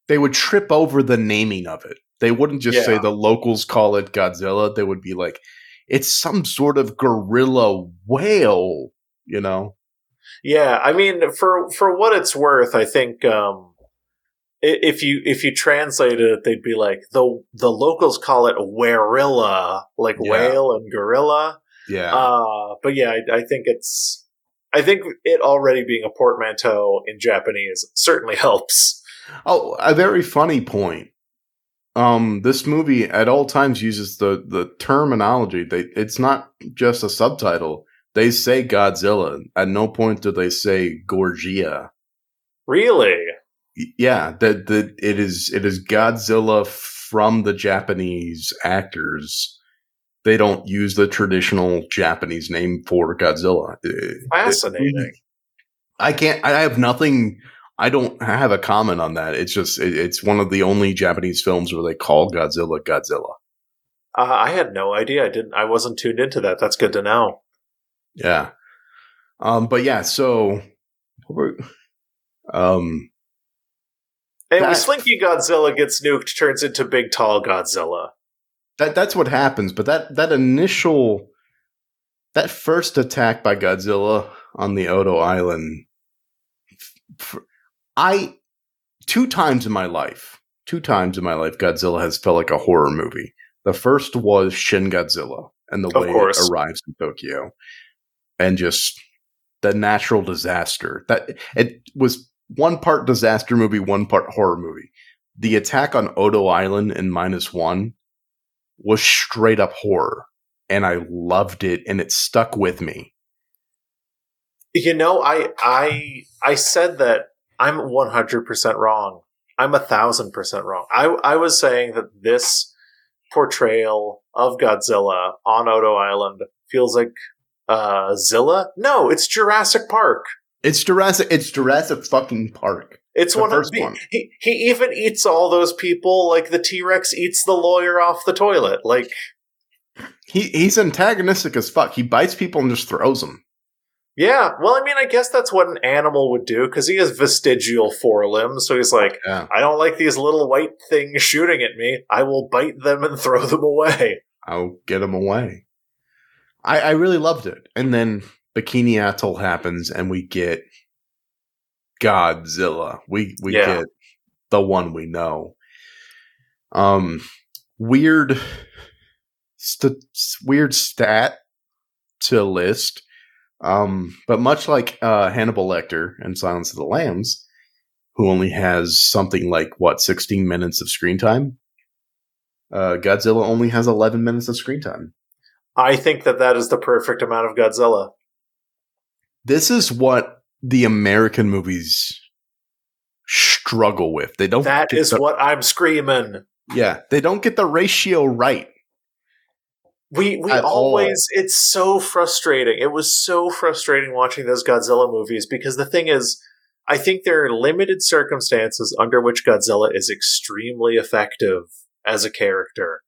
They would trip over the naming of it. They wouldn't just say the locals call it Godzilla. They would be like, it's some sort of gorilla whale, you know? Yeah, I mean, for for what it's worth, I think um, if you if you translated it, they'd be like the the locals call it werilla, like Yeah. whale and gorilla. Yeah. Uh, but yeah, I, I think it's I think it already being a portmanteau in Japanese certainly helps. Oh, a very funny point. Um, this movie at all times uses the the terminology. They it's not just a subtitle. They say Godzilla. At no point do they say Gojira. Really? Yeah, that that it is it is Godzilla from the Japanese actors. They don't use the traditional Japanese name for Godzilla. It- Fascinating. I can't. I have nothing. I don't have a comment on that. It's just it, it's one of the only Japanese films where they call Godzilla Godzilla. Uh, I had no idea. I didn't. I wasn't tuned into that. That's good to know. Yeah. Um. But yeah. So. Um. And That- Slinky Godzilla gets nuked, turns into Big Tall Godzilla. That that's what happens. But that that initial, that first attack by Godzilla on the Odo Island, f- I two times in my life, two times in my life, Godzilla has felt like a horror movie. The first was Shin Godzilla and the Of way course. it arrives in Tokyo, and just the natural disaster that it was one part disaster movie, one part horror movie. The attack on Odo Island in minus one was straight up horror, and I loved it, and it stuck with me. You know, I I I said that I'm 100% wrong. I'm a thousand percent wrong. I I was saying that this portrayal of Godzilla on Odo Island feels like uh Zilla. No, it's Jurassic Park. It's Jurassic. It's Jurassic fucking Park. It's The one first of one. he he even eats all those people like the T Rex eats the lawyer off the toilet. Like He he's antagonistic as fuck. He bites people and just throws them. Yeah, well, I mean, I guess that's what an animal would do because he has vestigial forelimbs. So he's like, Yeah, I don't like these little white things shooting at me. I will bite them and throw them away. I'll get them away. I I really loved it, and then Bikini Atoll happens, and we get Godzilla. We we Yeah. get the one we know. Um, weird, st- weird stat to list. Um, but much like uh, Hannibal Lecter and Silence of the Lambs, who only has something like what sixteen minutes of screen time, uh, Godzilla only has eleven minutes of screen time. I think that that is the perfect amount of Godzilla. This is what the American movies struggle with. They don't. That is the- what I'm screaming. Yeah, they don't get the ratio right. We we At all. always it's so frustrating. It was so frustrating watching those Godzilla movies because the thing is I think there are limited circumstances under which Godzilla is extremely effective as a character.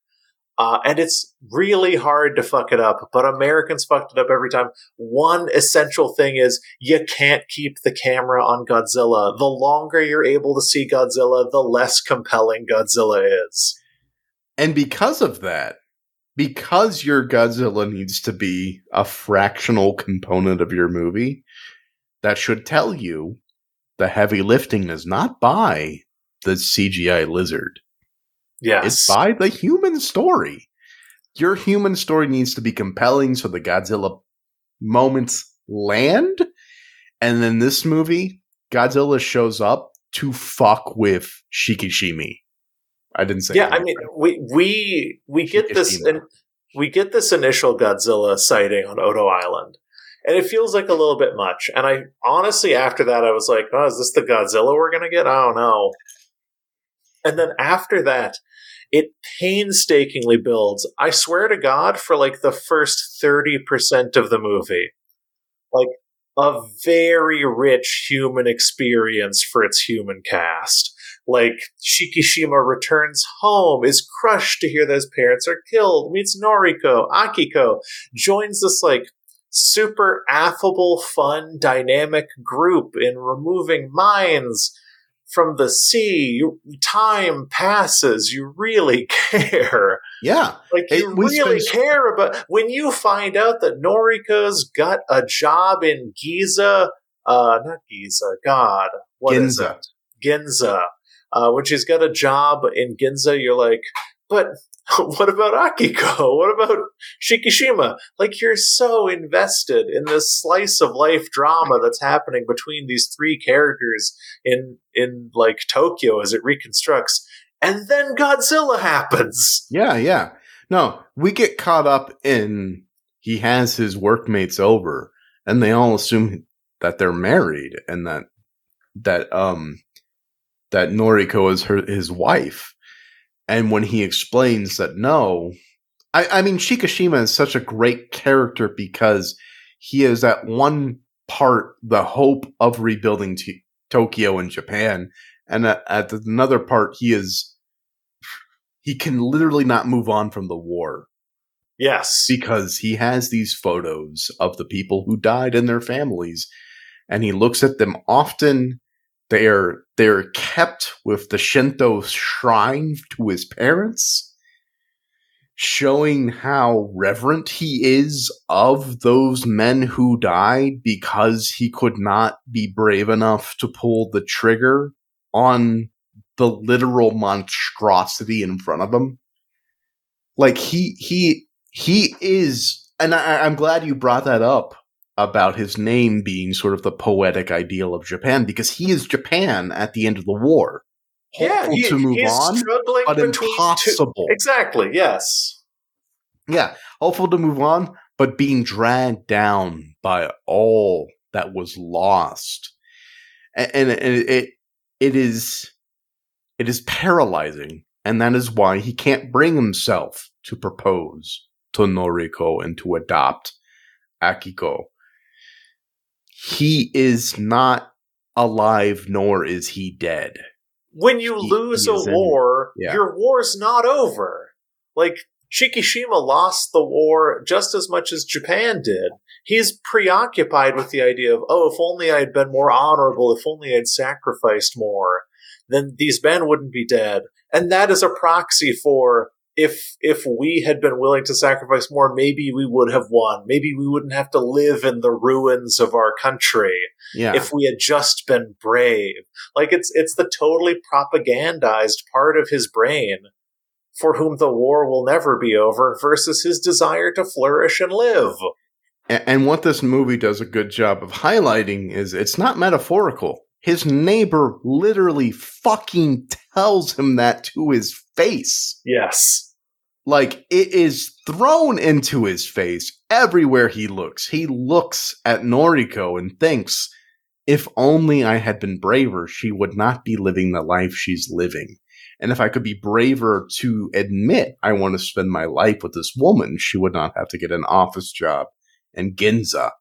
Uh, and it's really hard to fuck it up, but Americans fucked it up every time. One essential thing is you can't keep the camera on Godzilla. The longer you're able to see Godzilla, the less compelling Godzilla is. And because of that, because your Godzilla needs to be a fractional component of your movie, that should tell you the heavy lifting is not by the CGI lizard. Yes. It's by the human story. Your human story needs to be compelling so the Godzilla moments land. And then this movie, Godzilla shows up to fuck with Shikishima. I didn't say yeah. I mean, we we we get this in, we get this initial Godzilla sighting on Odo Island, and it feels like a little bit much. And I honestly, after that, I was like, "Oh, is this the Godzilla we're gonna get?" I don't know. And then after that, it painstakingly builds. I swear to God, for like the first thirty percent of the movie, like a very rich human experience for its human cast like Shikishima returns home, is crushed to hear that his parents are killed, meets Noriko, Akiko, joins this like super affable, fun, dynamic group in removing mines from the sea. Time passes, you really care. yeah. Like you It- really spend- care about when you find out that Noriko's got a job in Giza, uh, not Giza, God, what is Ginza. it? Ginza. Uh, when she's got a job in Ginza, you're like, but what about Akiko? What about Shikishima? Like you're so invested in this slice of life drama that's happening between these three characters in in like Tokyo as it reconstructs, and then Godzilla happens. Yeah, yeah. No, we get caught up in he has his workmates over and they all assume that they're married and that that um that Noriko is her his wife. And when he explains that no, I, I mean Shikishima is such a great character because he is at one part the hope of rebuilding t- Tokyo and Japan, and at, at another part he is he can literally not move on from the war Yes. because he has these photos of the people who died and their families and he looks at them often they're they're kept with the Shinto shrine to his parents showing how reverent he is of those men who died because he could not be brave enough to pull the trigger on the literal monstrosity in front of him. Like he he he is and I, i'm glad you brought that up about his name being sort of the poetic ideal of japan because he is japan at the end of the war yeah, he- to move on but two- impossible Exactly. Yes. yeah hopeful to move on but being dragged down by all that was lost and, and it, it it is it is paralyzing and that is why he can't bring himself to propose to Noriko and to adopt Akiko he is not alive nor is he dead When you He- lose he a in- war, yeah. your war's not over. Like Shikishima lost the war just as much as Japan did. He's preoccupied with the idea of, oh, if only I'd been more honorable, if only I'd sacrificed more, then these men wouldn't be dead. And that is a proxy for if if we had been willing to sacrifice more, maybe we would have won. Maybe we wouldn't have to live in the ruins of our country yeah if we had just been brave. Like it's it's the totally propagandized part of his brain for whom the war will never be over versus his desire to flourish and live. And what this movie does a good job of highlighting is it's not metaphorical. His neighbor literally fucking tells him that to his face. Yes. Like it is thrown into his face everywhere he looks. He looks at Noriko and thinks, if only I had been braver, she would not be living the life she's living. And if I could be braver to admit I want to spend my life with this woman, she would not have to get an office job in Ginza.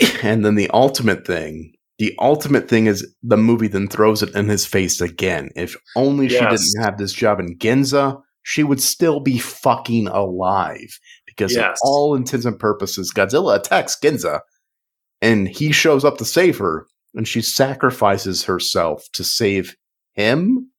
And then the ultimate thing, the ultimate thing is the movie then throws it in his face again. If only she didn't have this job in Ginza, she would still be fucking alive. Because Yes. of all intents and purposes, Godzilla attacks Ginza and he shows up to save her and she sacrifices herself to save him.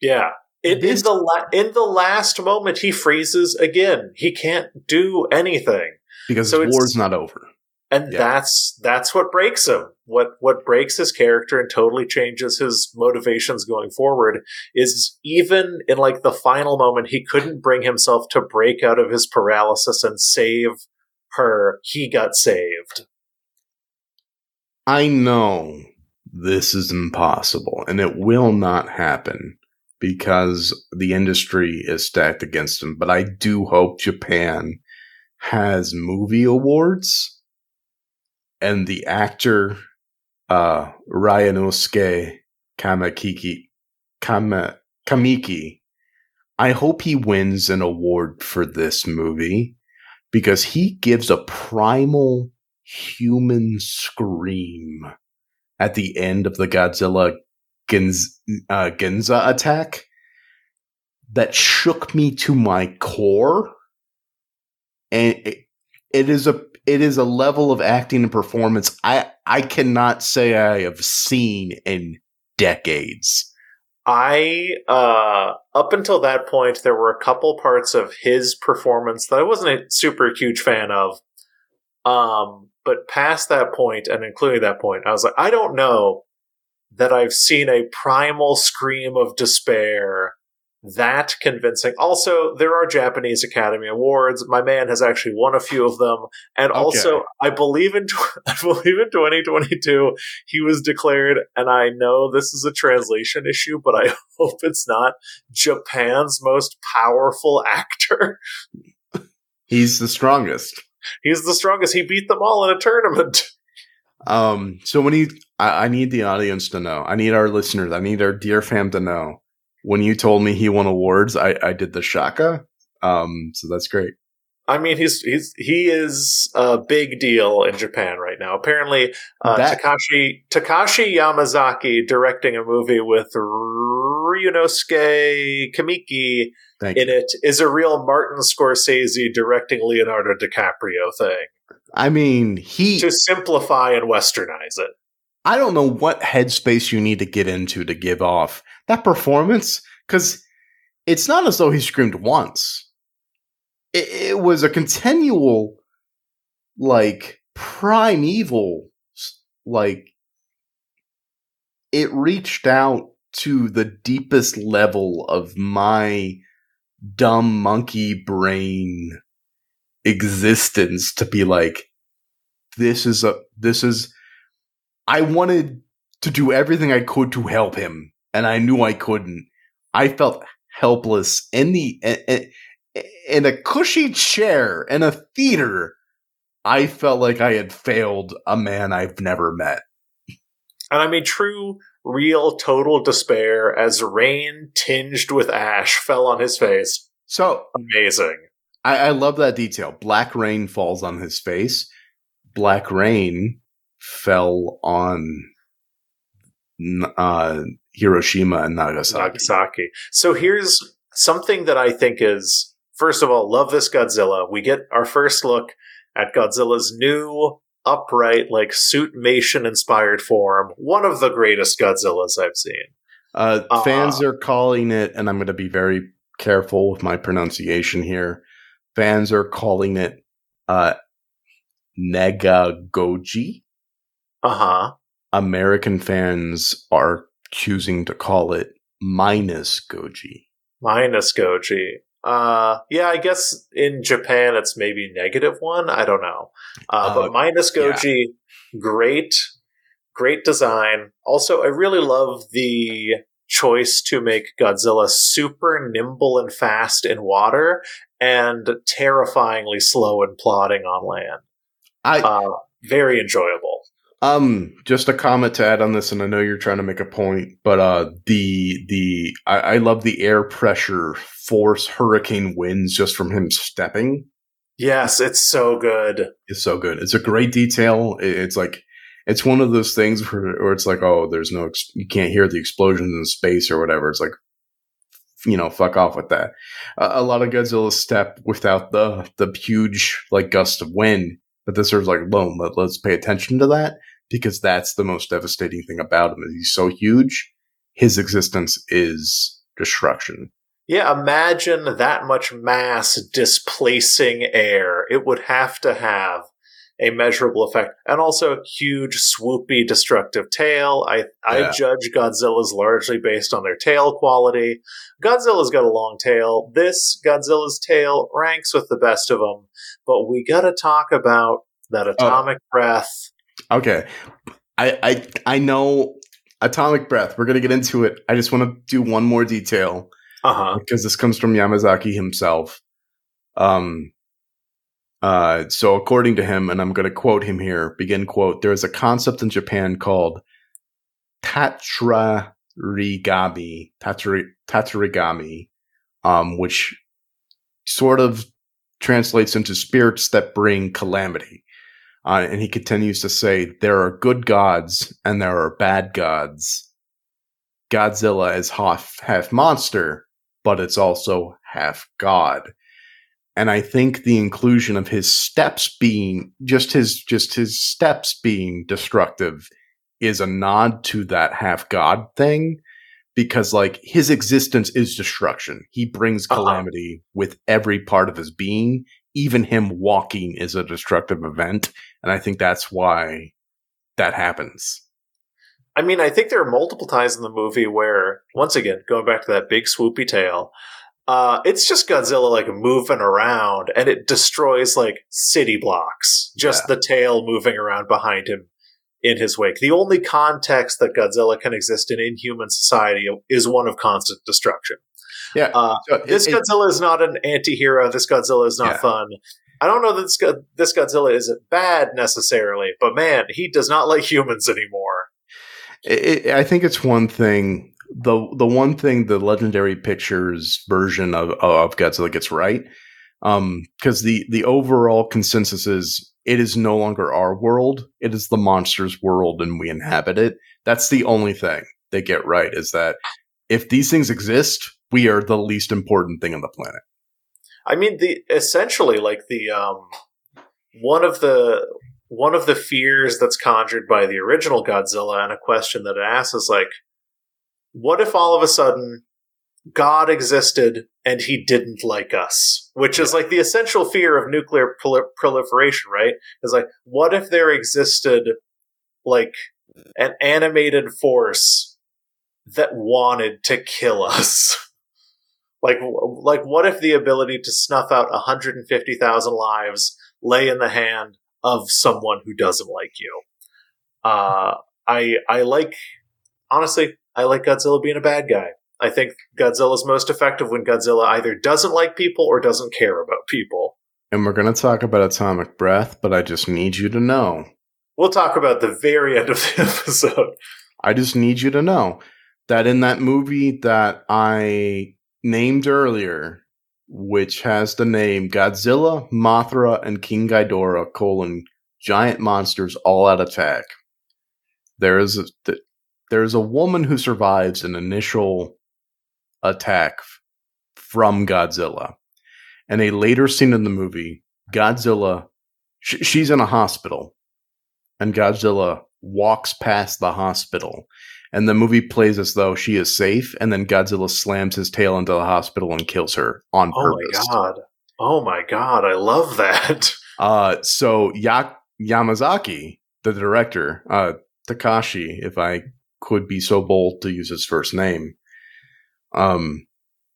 Yeah. In, in the la- in the last moment, he freezes again. He can't do anything. Because So war's not over. And Yeah. that's that's what breaks him. What what breaks his character and totally changes his motivations going forward is even in like the final moment he couldn't bring himself to break out of his paralysis and save her. He got saved. I know this is impossible and it will not happen because the industry is stacked against him. But I do hope Japan has movie awards and the actor uh Ryunosuke Kamakiki Kama, Kamiki I hope he wins an award for this movie because he gives a primal human scream at the end of the Godzilla Genz, uh, Genza attack that shook me to my core. And it, it is a it is a level of acting and performance I I cannot say I have seen in decades. I uh up until that point there were a couple parts of his performance that I wasn't a super huge fan of. Um but past that point and including that point I was like I don't know that I've seen a primal scream of despair that convincing. Also, there are Japanese Academy Awards. My man has actually won a few of them, and Okay. also I believe in I believe in 2022 he was declared, and I know this is a translation issue, but I hope it's not Japan's most powerful actor. He's the strongest. He's the strongest. He beat them all in a tournament. Um, so when you, I, I need the audience to know. I need our listeners. I need our dear fam to know. When you told me he won awards, I, I did the shaka. Um, so that's great. I mean, he's he's he is a big deal in Japan right now. Apparently, uh, That- Takashi Takashi Yamazaki directing a movie with Ryunosuke Kamiki Thank in you. it is a real Martin Scorsese directing Leonardo DiCaprio thing I mean, he. to simplify and westernize it. I don't know what headspace you need to get into to give off that performance because it's not as though he screamed once. It, it was a continual, like primeval, like it reached out to the deepest level of my dumb monkey brain existence to be like, this is a this is I wanted to do everything I could to help him, and I knew I couldn't. I felt helpless in the in, in a cushy chair in a theater. I felt like I had failed a man I've never met. And I mean, true, real, total despair as rain tinged with ash fell on his face. So Amazing. I, I love that detail. Black rain falls on his face. Black rain fell on uh, Hiroshima and Nagasaki. Nagasaki. So here's something that I think is first of all, love this Godzilla. We get our first look at Godzilla's new upright, like suitmation inspired form. One of the greatest Godzillas I've seen. Uh, Uh, fans are calling it, and I'm going to be very careful with my pronunciation here. Fans are calling it uh, Negagoji. Uh huh. American fans are choosing to call it minus Goji. Minus Goji. Uh, yeah, I guess in Japan it's maybe negative one. I don't know. Uh, Uh, but minus yeah. Goji, great, great design. Also, I really love the choice to make Godzilla super nimble and fast in water and terrifyingly slow and plodding on land. I Uh, very enjoyable. Um, just a comment to add on this, and I know you're trying to make a point, but uh, the the I, I love the air pressure force hurricane winds just from him stepping. Yes, it's so good. It's so good. It's a great detail. It's like it's one of those things where, where it's like, oh, there's no, ex- you can't hear the explosions in space or whatever. It's like, you know, fuck off with that. A a lot of Godzilla step without the the huge like gust of wind, but this is like, boom, let, let's pay attention to that because that's the most devastating thing about him. He's so huge, his existence is destruction. Yeah, imagine that much mass displacing air. It would have to have a measurable effect, and also a huge, swoopy, destructive tail. I I Yeah. judge Godzilla's largely based on their tail quality. Godzilla's got a long tail. This Godzilla's tail ranks with the best of them, but we got to talk about that atomic breath. Okay. I I I know atomic breath. We're gonna get into it. I just want to do one more detail Uh huh. because this comes from Yamazaki himself. Um. Uh. So according to him, and I'm going to quote him here. Begin quote. There is a concept in Japan called tatrarigami. Tatari, tatarigami, um, which sort of translates into spirits that bring calamity. Uh, and he continues to say, there are good gods and there are bad gods. Godzilla is half, half monster, but it's also half god. And I think the inclusion of his steps being just his just his steps being destructive is a nod to that half god thing because like his existence is destruction. He brings Uh-huh. calamity with every part of his being. Even him walking is a destructive event, and I think that's why that happens. I mean, I think there are multiple times in the movie where, once again, going back to that big swoopy tail, uh, it's just Godzilla like moving around and it destroys like city blocks. Just the tail moving around behind him in his wake. The only context that Godzilla can exist in in human society is one of constant destruction. Yeah, Uh, So this it- it- Godzilla is not an anti-hero. This Godzilla is not Yeah. fun. I don't know that this, this Godzilla is bad necessarily, but man, he does not like humans anymore. it, it- I think it's one thing. The The one thing the Legendary Pictures version of of Godzilla gets right, because the the overall consensus is it is no longer our world; it is the monster's world, and we inhabit it. That's the only thing they get right is that if these things exist, we are the least important thing on the planet. I mean, the essentially like the um, one of the one of the fears that's conjured by the original Godzilla, and a question that it asks is like, what if all of a sudden God existed and he didn't like us? Which is like the essential fear of nuclear prol- proliferation, right? Is like, what if there existed like an animated force that wanted to kill us? Like, like, what if the ability to snuff out 150,000 lives lay in the hand of someone who doesn't like you? Uh, I, I like, honestly, I like Godzilla being a bad guy. I think Godzilla's most effective when Godzilla either doesn't like people or doesn't care about people. And we're going to talk about atomic breath, but I just need you to know. We'll talk about the very end of the episode. I just need you to know that in that movie that I named earlier, which has the name Godzilla, Mothra, and King Ghidorah, colon, giant monsters all out attack, there is a, th- there is a woman who survives an initial attack from Godzilla. And a later scene in the movie, Godzilla, sh- she's in a hospital, and Godzilla walks past the hospital and the movie plays as though she is safe, and then Godzilla slams his tail into the hospital and kills her on Oh purpose. Oh my god. Oh my god, I love that. Uh, so ya- Yamazaki, the director, uh, Takashi, if I could be so bold to use his first name, um,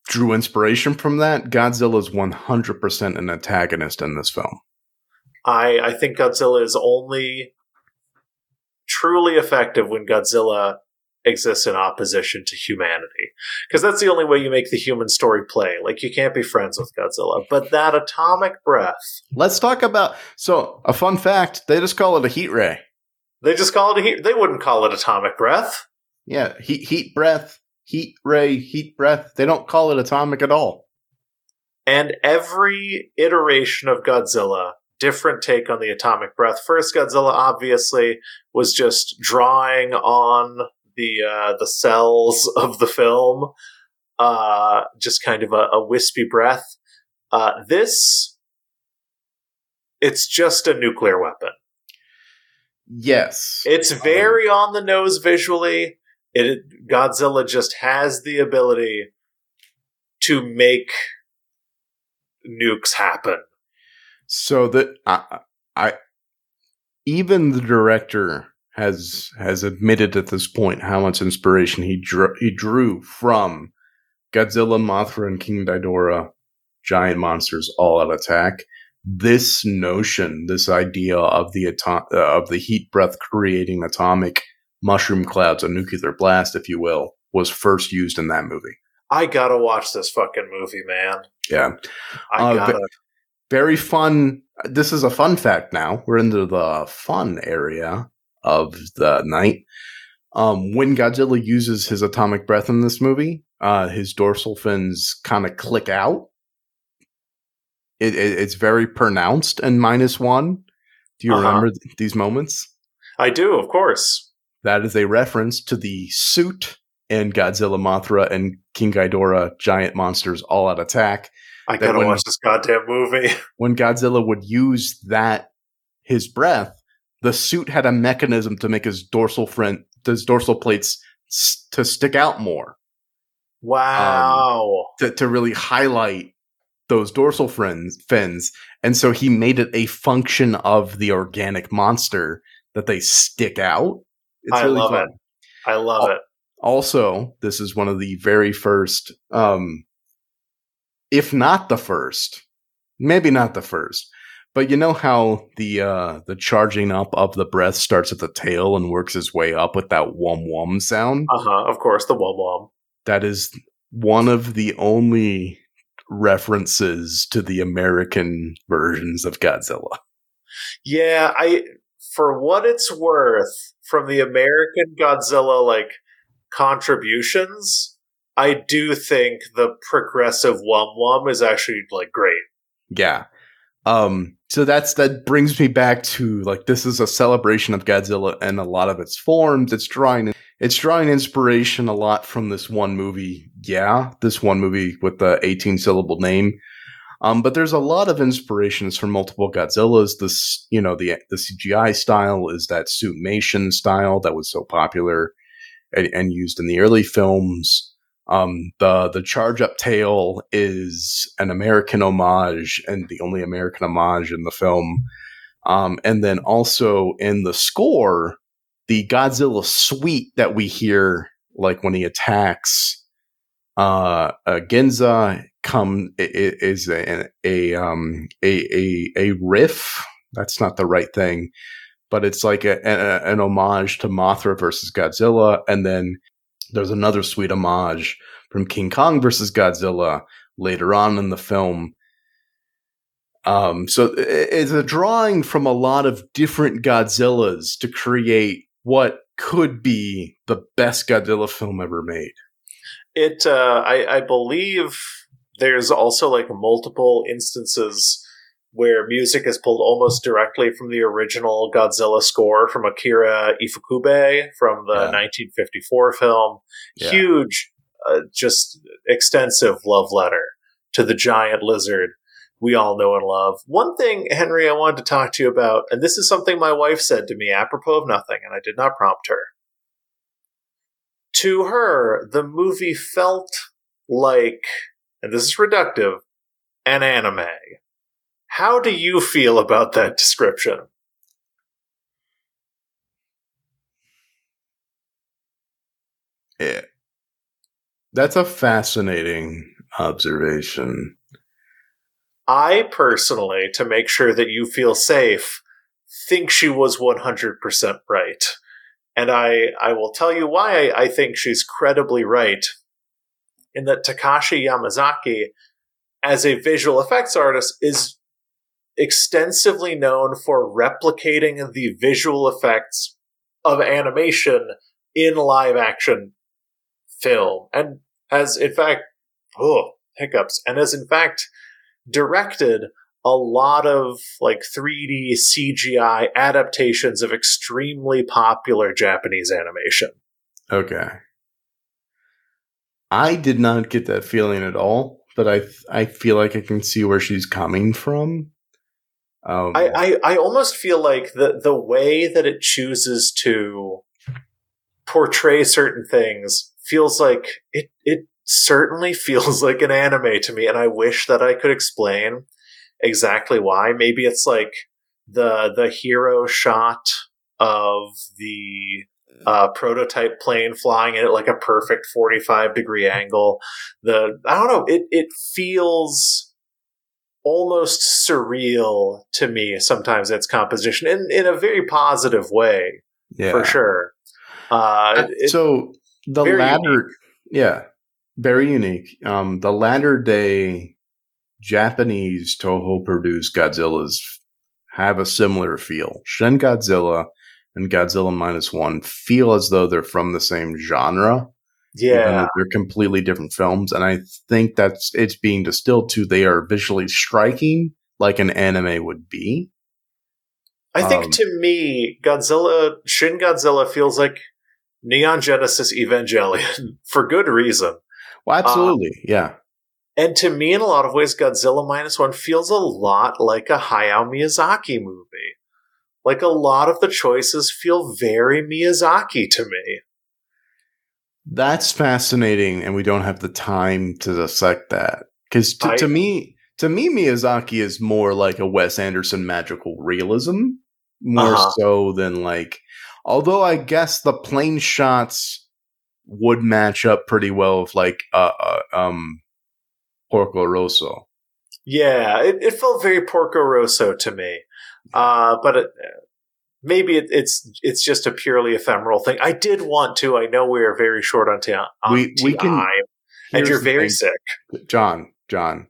drew inspiration from that. Godzilla is 100% an antagonist in this film. I, I think Godzilla is only truly effective when Godzilla exists in opposition to humanity. Because that's the only way you make the human story play. Like, you can't be friends with Godzilla. But that atomic breath, Let's talk about. So, a fun fact they just call it a heat ray. They just call it a heat. They wouldn't call it atomic breath. Yeah, heat, heat breath, heat ray, heat breath. They don't call it atomic at all. And every iteration of Godzilla, different take on the atomic breath. First, Godzilla obviously was just drawing on the uh, the cells of the film, uh, just kind of a, a wispy breath. Uh, this, it's just a nuclear weapon. Yes. It's um, very on the nose visually. It Godzilla just has the ability to make nukes happen. So that I, I even the director has has admitted at this point how much inspiration he drew he drew from Godzilla, Mothra, and King Ghidorah, giant monsters all out attack. This notion, this idea of the atom- uh, of the heat breath creating atomic mushroom clouds, a nuclear blast, if you will, was first used in that movie. I gotta watch this fucking movie, man. Yeah, I Uh, gotta. very fun. This is a fun fact. Now we're into the fun area of the night. Um, when Godzilla uses his atomic breath in this movie, uh, his dorsal fins kind of click out. It, it, it's very pronounced in minus one. Do you Uh-huh. remember th- these moments? I do, of course. That is a reference to the suit in Godzilla, Mothra, and King Ghidorah, giant monsters all out attack. I gotta when- watch this goddamn movie. when Godzilla would use that his breath, the suit had a mechanism to make his dorsal front, his dorsal plates s- to stick out more, Wow. to, to really highlight those dorsal fins, fins. And so he made it a function of the organic monster that they stick out. It's I really love fun. it. I love it. Also, this is one of the very first, um, if not the first, maybe not the first, but you know how the uh, the charging up of the breath starts at the tail and works its way up with that wum wum sound. Uh huh. Of course, the wom wom. That is one of the only references to the American versions of Godzilla. Yeah, I. For what it's worth, from the American Godzilla like contributions, I do think the progressive wum wum is actually like great. Yeah. Um, so that's that brings me back to like this is a celebration of Godzilla and a lot of its forms. It's drawing it's drawing inspiration a lot from this one movie. Yeah, this one movie with the 18 syllable name. Um, but there's a lot of inspirations from multiple Godzillas. This, you know, the the CGI style is that suitmation style that was so popular and, and used in the early films. Um, the the charge up tail is an American homage and the only American homage in the film. Um, and then also in the score, the Godzilla suite that we hear, like when he attacks uh, uh Ginza, come is a a um a a a riff. That's not the right thing, but it's like a, a, an homage to Mothra versus Godzilla, and then there's another sweet homage from King Kong versus Godzilla later on in the film. Um, so it's a drawing from a lot of different Godzillas to create what could be the best Godzilla film ever made. It, uh, I, I believe there's also like multiple instances where music is pulled almost directly from the original Godzilla score from Akira Ifukube from the Yeah. 1954 film. Yeah. Huge, uh, just extensive love letter to the giant lizard we all know and love. One thing, Henry, I wanted to talk to you about, and this is something my wife said to me apropos of nothing, and I did not prompt her. To her, the movie felt like, and this is reductive, an anime. How do you feel about that description? Yeah. That's a fascinating observation. I personally, to make sure that you feel safe, think she was 100% right. And I, I will tell you why I, I think she's credibly right. In that Takashi Yamazaki, as a visual effects artist, is extensively known for replicating the visual effects of animation in live action film. And has, in fact, oh, hiccups, and has, in fact, directed a lot of like 3D CGI adaptations of extremely popular Japanese animation. Okay. I did not get that feeling at all, but I I feel like I can see where she's coming from. Um, I, I, I almost feel like the, the way that it chooses to portray certain things feels like it, it certainly feels like an anime to me. And I wish that I could explain exactly why. Maybe it's like the the hero shot of the uh, prototype plane flying in at like a perfect 45 degree angle. The I don't know, it it feels almost surreal to me sometimes its composition in, in a very positive way Yeah. for sure. Uh, it- so the latter, yeah, very unique. Um, the latter day Japanese Toho produced Godzillas have a similar feel. Shin Godzilla and Godzilla minus one feel as though they're from the same genre. Yeah, they're completely different films, and I think that's it's being distilled to they are visually striking like an anime would be. I think um, to me, Godzilla, Shin Godzilla feels like Neon Genesis Evangelion for good reason. Well, absolutely, yeah. And to me, in a lot of ways, Godzilla Minus One feels a lot like a Hayao Miyazaki movie. Like a lot of the choices feel very Miyazaki to me. That's fascinating, and we don't have the time to dissect that because to, to me, to me, Miyazaki is more like a Wes Anderson magical realism, more Uh-huh. so than like. Although I guess the plane shots would match up pretty well with like uh, uh um Porco Rosso. Yeah, it, it felt very Porco Rosso to me. Uh, but it, maybe it, it's it's just a purely ephemeral thing. I did want to. I know we are very short on, ta- on We- we can- time, and you're very sick. John, John,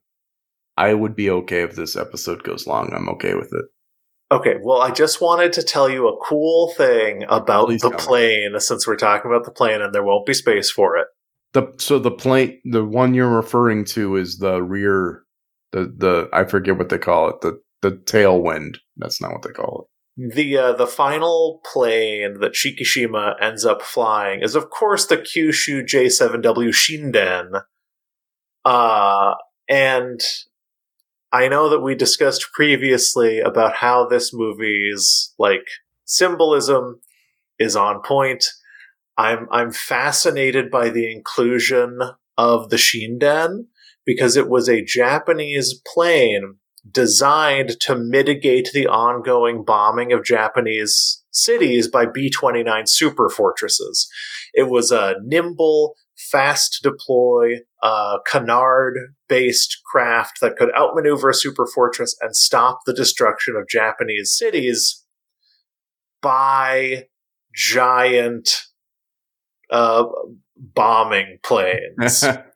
I would be okay if this episode goes long. I'm okay with it. Okay, well, I just wanted to tell you a cool thing about Please the plane, since we're talking about the plane, and there won't be space for it. The so the plane, the one you're referring to is the rear, the the I forget what they call it, the the tailwind. That's not what they call The uh, the final plane that Shikishima ends up flying is, of course, the Kyushu J7W Shinden. Uh, and I know that we discussed previously about how this movie's like symbolism is on point. I'm I'm fascinated by the inclusion of the Shinden because it was a Japanese plane designed to mitigate the ongoing bombing of Japanese cities by B 29 super fortresses. It was a nimble, fast deploy, uh, canard based craft that could outmaneuver a super fortress and stop the destruction of Japanese cities by giant uh, bombing planes.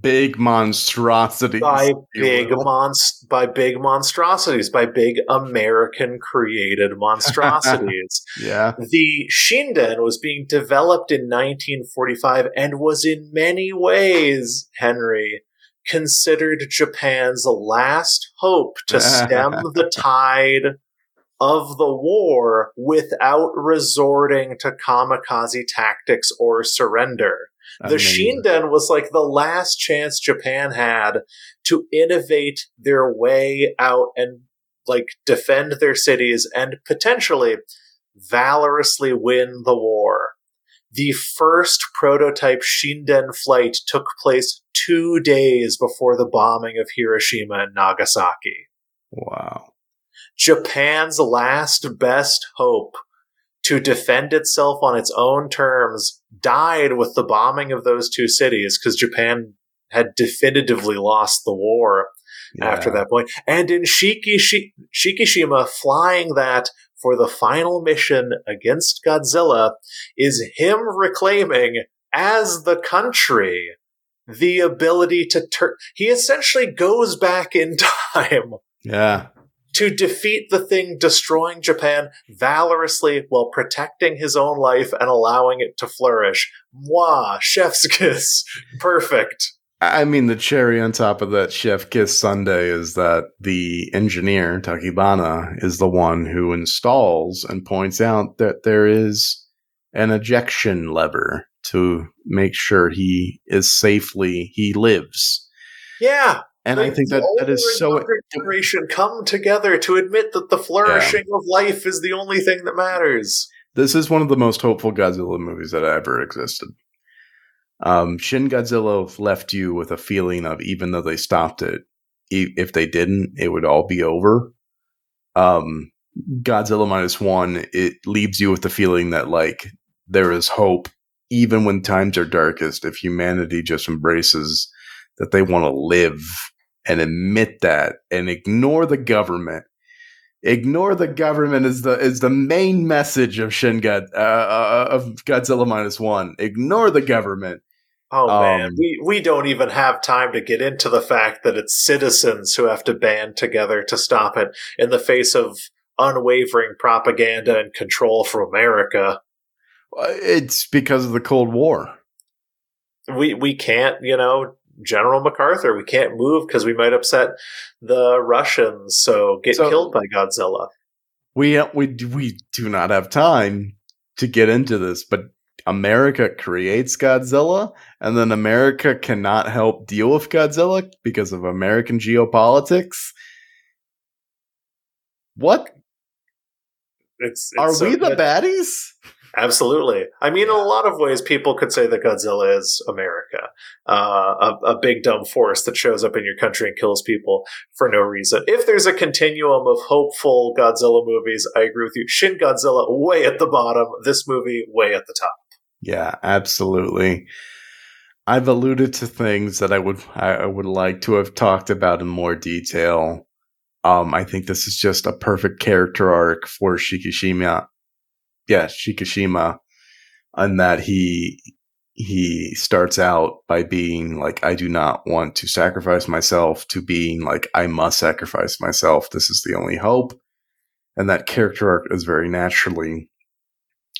Big monstrosities. by big monst- by big monstrosities, by big American created monstrosities. yeah. the Shinden was being developed in 1945 and was in many ways, Henry, considered Japan's last hope to stem the tide of the war without resorting to kamikaze tactics or surrender. The. Shinden was like the last chance Japan had to innovate their way out and like defend their cities and potentially valorously win the war. The first prototype Shinden flight took place two days before the bombing of Hiroshima and Nagasaki. Wow. Japan's last best hope to defend itself on its own terms died with the bombing of those two cities because Japan had definitively lost the war after that point. And in Shikishi- Shikishima, flying that for the final mission against Godzilla is him reclaiming as the country the ability to turn. He essentially goes back in time Yeah. To defeat the thing destroying Japan valorously while protecting his own life and allowing it to flourish. Mwah, chef's kiss. Perfect. I mean, the cherry on top of that chef kiss Sunday is that the engineer, Tachibana, is the one who installs and points out that there is an ejection lever to make sure he is safely, he lives. Yeah. And I think that that is so. generation come together to admit that the flourishing of life is the only thing that matters. This is one of the most hopeful Godzilla movies that ever existed. Um, Shin Godzilla left you with a feeling of even though they stopped it, e- if they didn't, it would all be over. Um, Godzilla minus one, it leaves you with the feeling that like there is hope even when times are darkest if humanity just embraces that they want to live and admit that and ignore the government. Ignore the government is the is the main message of Shin God uh, uh, of Godzilla minus one. Ignore the government. Oh man, Um, we we don't even have time to get into the fact that it's citizens who have to band together to stop it in the face of unwavering propaganda and control from America. Uh, It's because of the Cold War. We we can't, you know, General MacArthur, we can't move because we might upset the Russians. So get So- killed by Godzilla. We uh, we we do not have time to get into this, but America creates Godzilla, and then America cannot help deal with Godzilla because of American geopolitics. What It's, it's are so we the good. baddies? Absolutely. I mean, in a lot of ways, people could say that Godzilla is America, uh, a, a big dumb force that shows up in your country and kills people for no reason. If there's a continuum of hopeful Godzilla movies, I agree with you. Shin Godzilla way at the bottom, this movie way at the top. Yeah, absolutely. I've alluded to things that I would I I would like to have talked about in more detail. Um, I think this is just a perfect character arc for Shikishima. Yeah, Shikishima, and that he he starts out by being like, I do not want to sacrifice myself, to being like, I must sacrifice myself. This is the only hope. And that character arc is very naturally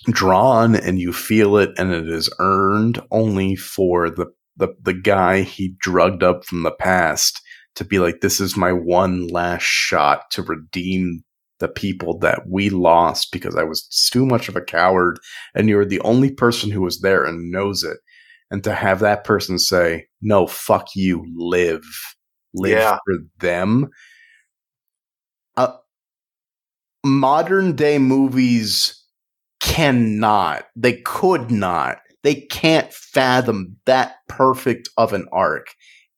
drawn and you feel it and it is earned only for the, the the guy he drugged up from the past to be like this is my one last shot to redeem the people that we lost because I was too much of a coward and you're the only person who was there and knows it and to have that person say no fuck you live live Yeah. for them uh, modern day movies cannot, they could not, they can't fathom that perfect of an arc.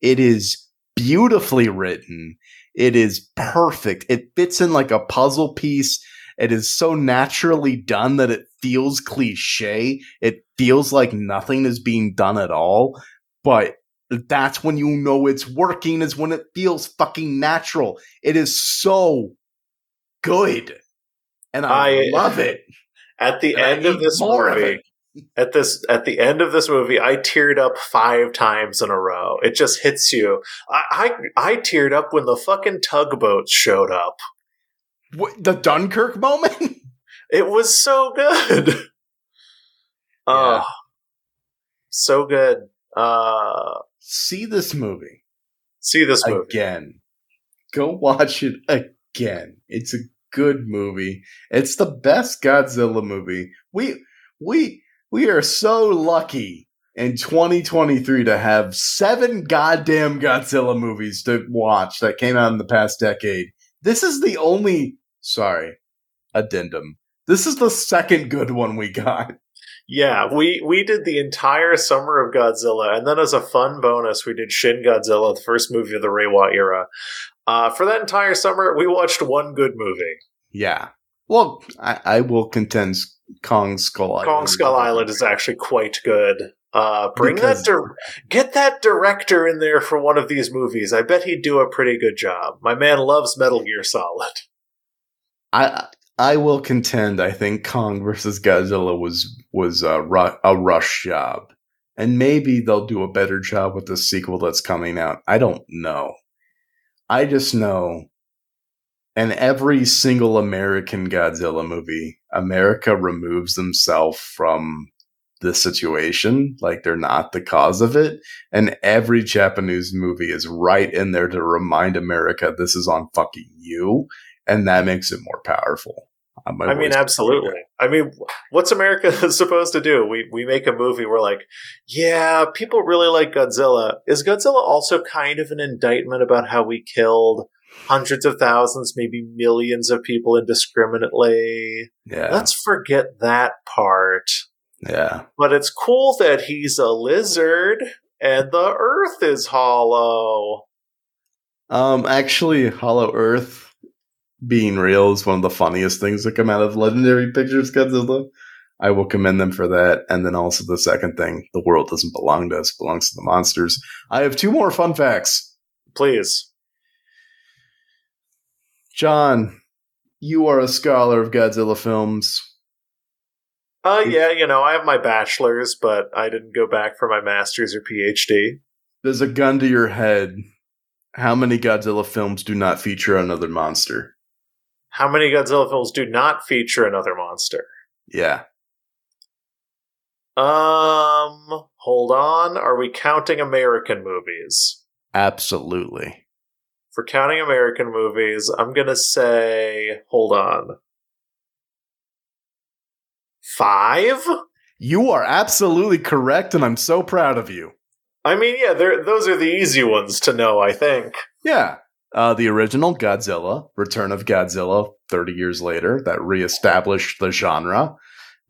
It is beautifully written. It is perfect. It fits in like a puzzle piece. It is so naturally done that it feels cliche. It feels like nothing is being done at all. But that's when you know it's working, is when it feels fucking natural. It is so good. And I, I- love it. At the And end of this of movie, at this at the end of this movie, I teared up five times in a row. It just hits you. I I, I teared up when the fucking tugboats showed up. What, the Dunkirk moment? It was so good. Oh, so good. Uh, See this movie see this movie. again. Go watch it again. It's a good movie. It's the best Godzilla movie. We we we are so lucky in 2023 to have seven goddamn Godzilla movies to watch that came out in the past decade. This is the only sorry, addendum. This is the second good one we got. Yeah, we we did the entire summer of Godzilla, and then as a fun bonus, we did Shin Godzilla, the first movie of the Reiwa era. Uh, for that entire summer, we watched one good movie. Yeah. Well, I, I will contend Kong Skull Island. Kong Skull Island is actually quite good. Uh, bring Because- that, dir- get that director in there for one of these movies. I bet he'd do a pretty good job. My man loves Metal Gear Solid. I I will contend. I think Kong versus Godzilla was was a, ru- a rush job, and maybe they'll do a better job with the sequel that's coming out. I don't know. I just know. In every single American Godzilla movie, America removes themselves from the situation, like they're not the cause of it. And every Japanese movie is right in there to remind America this is on fucking you and that makes it more powerful. I mean, absolutely. I mean, what's America supposed to do? We we make a movie. We're like, yeah, people really like Godzilla. Is Godzilla also kind of an indictment about how we killed hundreds of thousands, maybe millions of people indiscriminately? Yeah, Let's forget that part. yeah. But it's cool that he's a lizard and the Earth is hollow. Um, actually, Hollow Earth being real is one of the funniest things that come out of Legendary Pictures Godzilla. I will commend them for that. And then also the second thing, the world doesn't belong to us, it belongs to the monsters. I have two more fun facts. Please. John, you are a scholar of Godzilla films. Uh, yeah, you know, I have my bachelor's, but I didn't go back for my master's or PhD. There's a gun to your head. How many Godzilla films do not feature another monster? How many Godzilla films do not feature another monster? Yeah. Um, hold on. Are we counting American movies? Absolutely. For counting American movies, I'm gonna say, hold on. Five? You are absolutely correct, and I'm so proud of you. I mean, yeah, they're, those are the easy ones to know, I think. Yeah. Uh, the original Godzilla, Return of Godzilla, 30 years later, that reestablished the genre.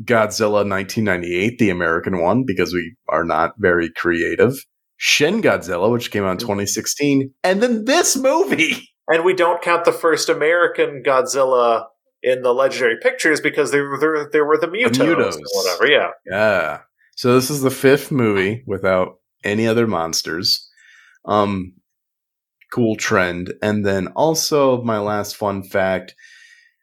Godzilla 1998, the American one, because we are not very creative. Shin Godzilla, which came out in 2016. And then this movie. And we don't count the first American Godzilla in the legendary pictures because there, there, there were the mutos, Mutos. and whatever. Yeah. Yeah. So this is the fifth movie without any other monsters. Um, cool trend. And then also my last fun fact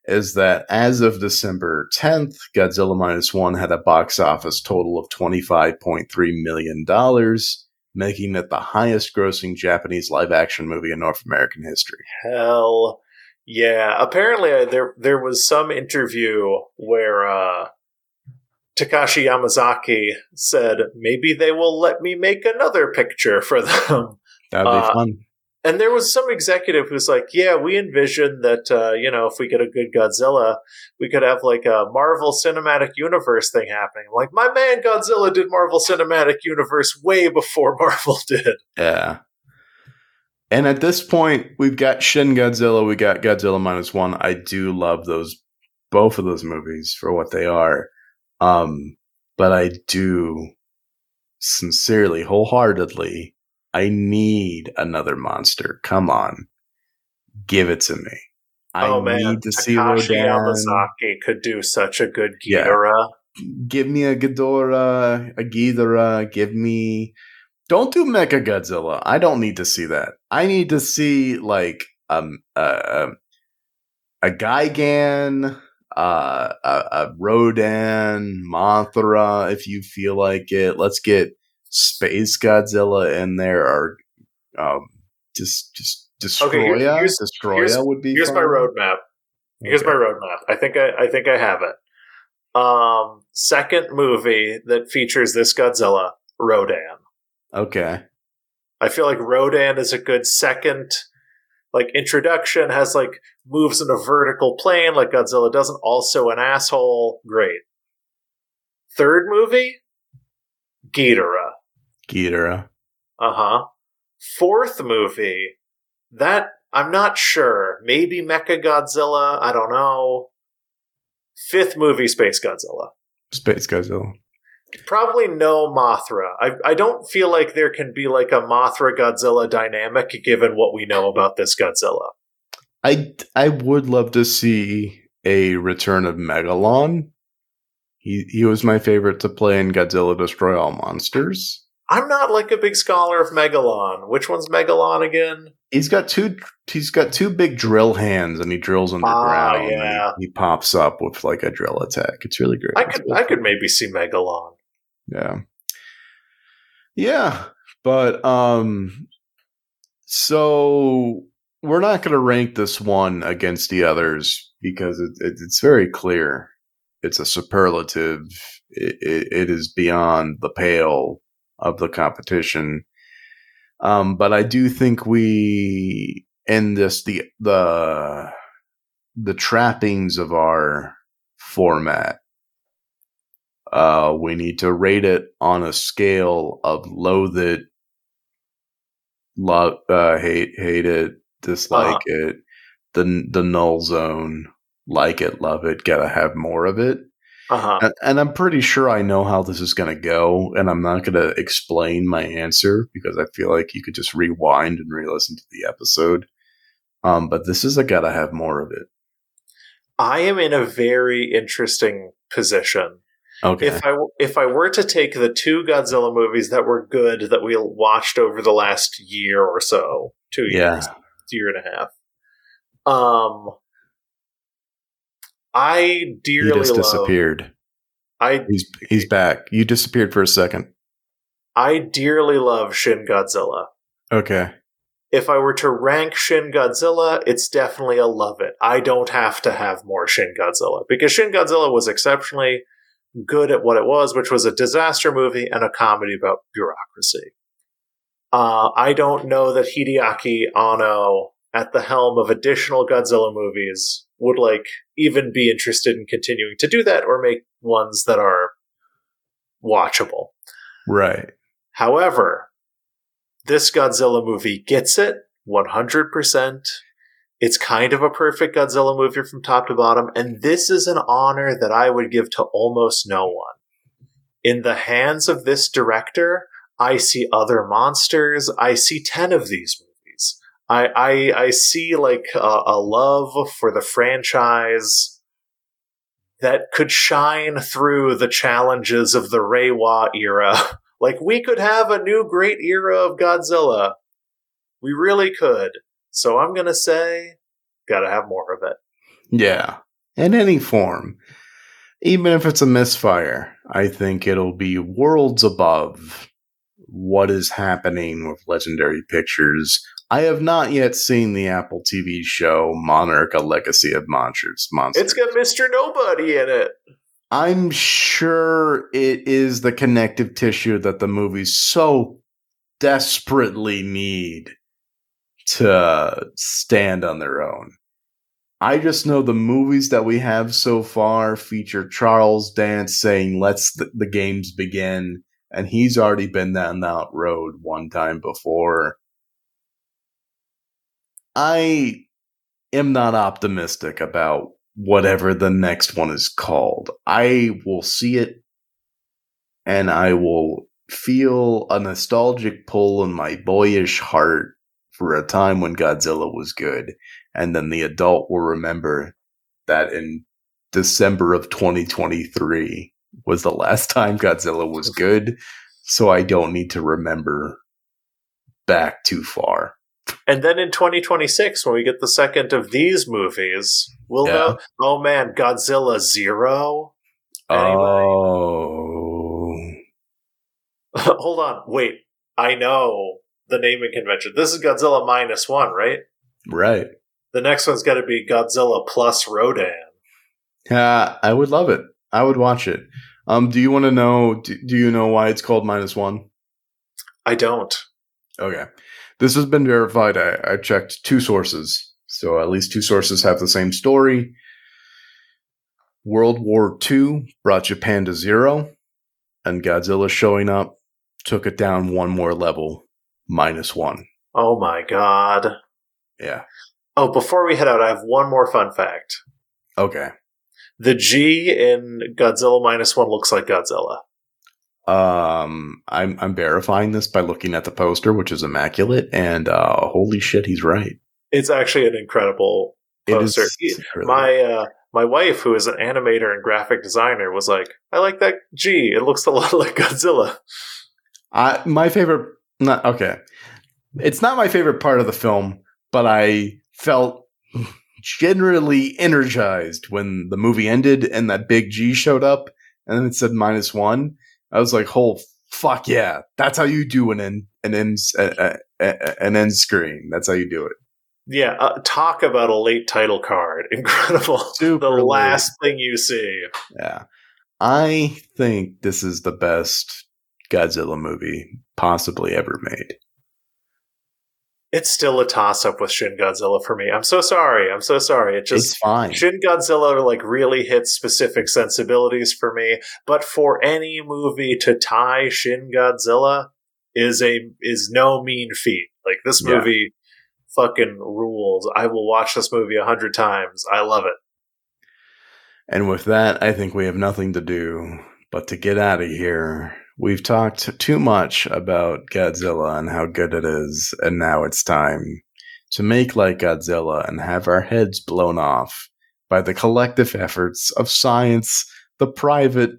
is that as of December 10th, Godzilla minus one had a box office total of $25.3 million, making it the highest grossing Japanese live action movie in North American history. Hell yeah. Apparently, uh, there there was some interview where uh, Takashi Yamazaki said maybe they will let me make another picture for them. That'd be Uh, fun. And there was some executive who's like, "Yeah, we envision that uh, you know if we get a good Godzilla, we could have like a Marvel Cinematic Universe thing happening." I'm like, my man Godzilla did Marvel Cinematic Universe way before Marvel did. Yeah. And at this point, we've got Shin Godzilla, we got Godzilla minus one. I do love those, both of those movies for what they are. Um, but I do sincerely, wholeheartedly, I need another monster. Come on. Give it to me. I oh man, need to see Takashi. Yamazaki could do such a good Yeah. Give me a Ghidorah, a Ghidorah. Give me. Don't do Mecha Godzilla. I don't need to see that. I need to see like um uh, a Gigan, uh, a, a Rodan, Mothra. If you feel like it, let's get Space Godzilla in there, or um, just just Okay, here- Destoroyah. here's- Destoroyah here's- would be. Here's my fun. roadmap. Here's Okay. my roadmap. I think I, I think I have it. Um, second movie that features this Godzilla, Rodan. Okay. I feel like Rodan is a good second, like introduction. Has like moves in a vertical plane like Godzilla doesn't. Also an asshole. Great. Third movie, Ghidorah. Ghidorah. Uh huh. Fourth movie, that I'm not sure. Maybe Mecha Godzilla. I don't know. Fifth movie, Space Godzilla. Space Godzilla. Probably no Mothra. I, I don't feel like there can be like a Mothra Godzilla dynamic given what we know about this Godzilla. I I would love to see a return of Megalon. He he was my favorite to play in Godzilla Destroy All Monsters. I'm not like a big scholar of Megalon. Which one's Megalon again? He's got two he's got two big drill hands and he drills underground. Ah, yeah. He, he pops up with like a drill attack. It's really great. I could I could maybe see Megalon. Yeah. Yeah, but um so we're not going to rank this one against the others because it, it, it's very clear. It's a superlative. It, it, it is beyond the pale of the competition. Um, but I do think we end this the the the trappings of our format uh, we need to rate it on a scale of loathe it, love, uh, hate, hate it, dislike Uh-huh. it, the the null zone, like it, love it, gotta have more of it. Uh huh. And, I'm pretty sure I know how this is going to go, and I'm not going to explain my answer because I feel like you could just rewind and re-listen to the episode. Um, but this is a gotta have more of it. I am in a very interesting position. Okay. If I if I were to take the two Godzilla movies that were good that we watched over the last year or so, two yeah. years, year and a half, um, I dearly love. He just love. disappeared. I He's he's back. You disappeared for a second. I dearly love Shin Godzilla. Okay. If I were to rank Shin Godzilla, it's definitely a love it. I don't have to have more Shin Godzilla because Shin Godzilla was exceptionally good at what it was, which was a disaster movie and a comedy about bureaucracy. Uh, I don't know that Hideaki Anno at the helm of additional Godzilla movies would like even be interested in continuing to do that or make ones that are watchable. Right. However, this Godzilla movie gets it 100%. It's kind of a perfect Godzilla movie from top to bottom, and this is an honor that I would give to almost no one. In the hands of this director, I see other monsters. I see 10 of these movies. I, I, I see like a, a love for the franchise that could shine through the challenges of the Reiwa era. Like we could have a new great era of Godzilla. We really could. So I'm gonna say, gotta have more of it. Yeah. In any form. Even if it's a misfire, I think it'll be worlds above what is happening with Legendary Pictures. I have not yet seen the Apple TV show Monarch: A Legacy of Monsters. Monsters. It's got Mr. Nobody in it. I'm sure it is the connective tissue that the movies so desperately need to stand on their own. I just know the movies that we have so far feature Charles Dance saying, let's the, the games begin. And he's already been down that road one time before. I am not optimistic about whatever the next one is called. I will see it and I will feel a nostalgic pull in my boyish heart for a time when Godzilla was good. And then the adult will remember that in December of 2023 was the last time Godzilla was good. So I don't need to remember back too far. And then in 2026, when we get the second of these movies, we'll Yeah. know. Oh man, Godzilla Zero. Anyway. Oh. Hold on, wait. I know the naming convention. This is Godzilla minus one, right? Right. The next one's got to be Godzilla plus Rodan. Yeah, I would love it. I would watch it. Um, do you want to know? Do, do you know why it's called minus one? I don't. Okay, this has been verified. I, I checked two sources, so at least two sources have the same story. World War II brought Japan to zero, and Godzilla showing up took it down one more level, minus one. Oh my god. Yeah. Oh, before we head out, I have one more fun fact. Okay. The G in Godzilla minus one looks like Godzilla. Um, I'm I'm verifying this by looking at the poster, which is immaculate, and uh, holy shit, he's right. It's actually an incredible poster. is really- my uh, my wife, who is an animator and graphic designer, was like, "I like that G. It looks a lot like Godzilla." I my favorite. Not okay. It's not my favorite part of the film, but I felt generally energized when the movie ended and that big G showed up, and then it said minus one. I was like, "Whole fuck yeah! That's how you do an end an end an end screen. That's how you do it." Yeah, uh, talk about a late title card. Incredible. Super the late. last thing you see. Yeah. I think this is the best Godzilla movie possibly ever made. It's still a toss up with Shin Godzilla for me. I'm so sorry. I'm so sorry. It it's just fine. Shin Godzilla like really hits specific sensibilities for me, but for any movie to tie Shin Godzilla is a is no mean feat. Like this Yeah. movie fucking rules. I will watch this movie a hundred times. I love it. And with that, I think we have nothing to do but to get out of here. We've talked too much about Godzilla and how good it is, and now it's time to make like Godzilla and have our heads blown off by the collective efforts of science, the private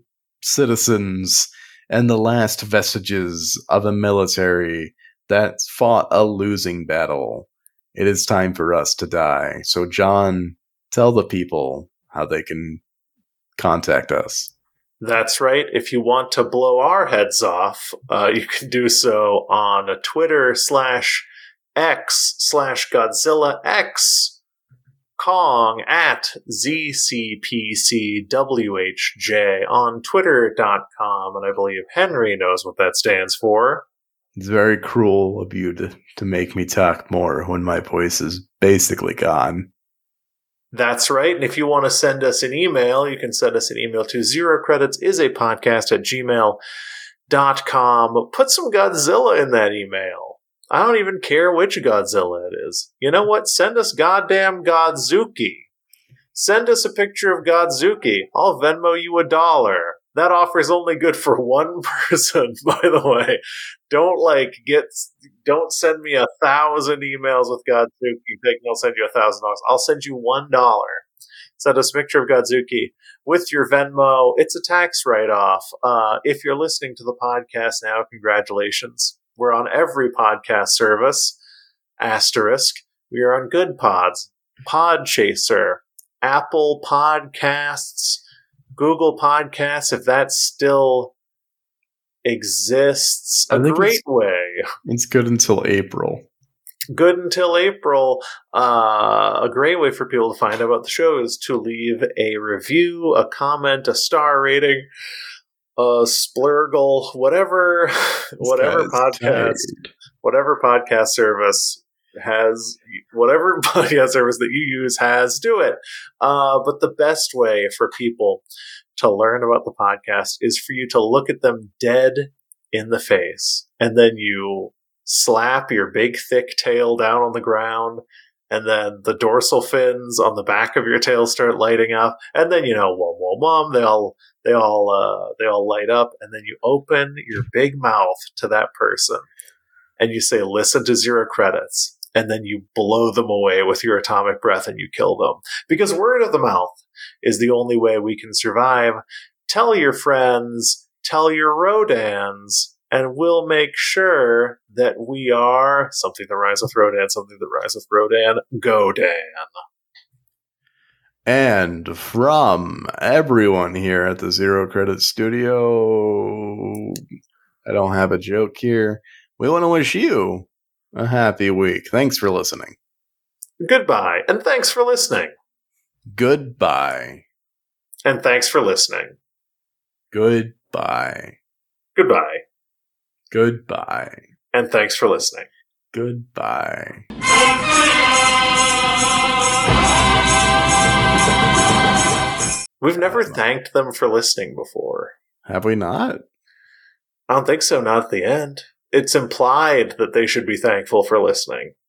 citizens, and the last vestiges of a military that fought a losing battle. It is time for us to die. So, John, tell the people how they can contact us. That's right. If you want to blow our heads off, uh, you can do so on a Twitter slash X slash Godzilla X Kong at ZCPCWHJ on Twitter.com. And I believe Henry knows what that stands for. It's very cruel of you to, to make me talk more when my voice is basically gone. That's right. And if you want to send us an email, you can send us an email to zero credits is a podcast at gmail.com. Put some Godzilla in that email. I don't even care which Godzilla it is. You know what? Send us goddamn Godzooky. Send us a picture of Godzooky. I'll Venmo you a dollar. That offer is only good for one person, by the way. Don't like get, don't send me a thousand emails with Godzooky thinking I'll send you a thousand dollars. I'll send you one dollar. Send us a picture of Godzooky with your Venmo. It's a tax write off. Uh, if you're listening to the podcast now, congratulations. We're on every podcast service. Asterisk. We are on Good Pods, Podchaser, Apple Podcasts, Google Podcasts, if that still exists. A great way. It's good until April. Good until April. Uh, a great way for people to find out about the show is to leave a review, a comment, a star rating a Splurgle, whatever, whatever podcast, tired. whatever podcast service has, whatever podcast service that you use has, do it. Uh, but the best way for people to learn about the podcast is for you to look at them dead in the face, and then you slap your big thick tail down on the ground and then the dorsal fins on the back of your tail start lighting up, and then you know, wom wom wom, they all they all uh, they all light up, and then you open your big mouth to that person, and you say, "Listen to zero credits," and then you blow them away with your atomic breath, and you kill them because word of the mouth is the only way we can survive. Tell your friends, tell your Rodans, and we'll make sure that we are something that with Rodan, something that with Rodan, Godan. And from everyone here at the Zero Credit Studio, I don't have a joke here. We want to wish you a happy week. Thanks for listening. Goodbye, and thanks for listening. Goodbye. And thanks for listening. Goodbye. Goodbye. Goodbye. And thanks for listening. Goodbye. We've never thanked them for listening before. Have we not? I don't think so, not at the end. It's implied that they should be thankful for listening.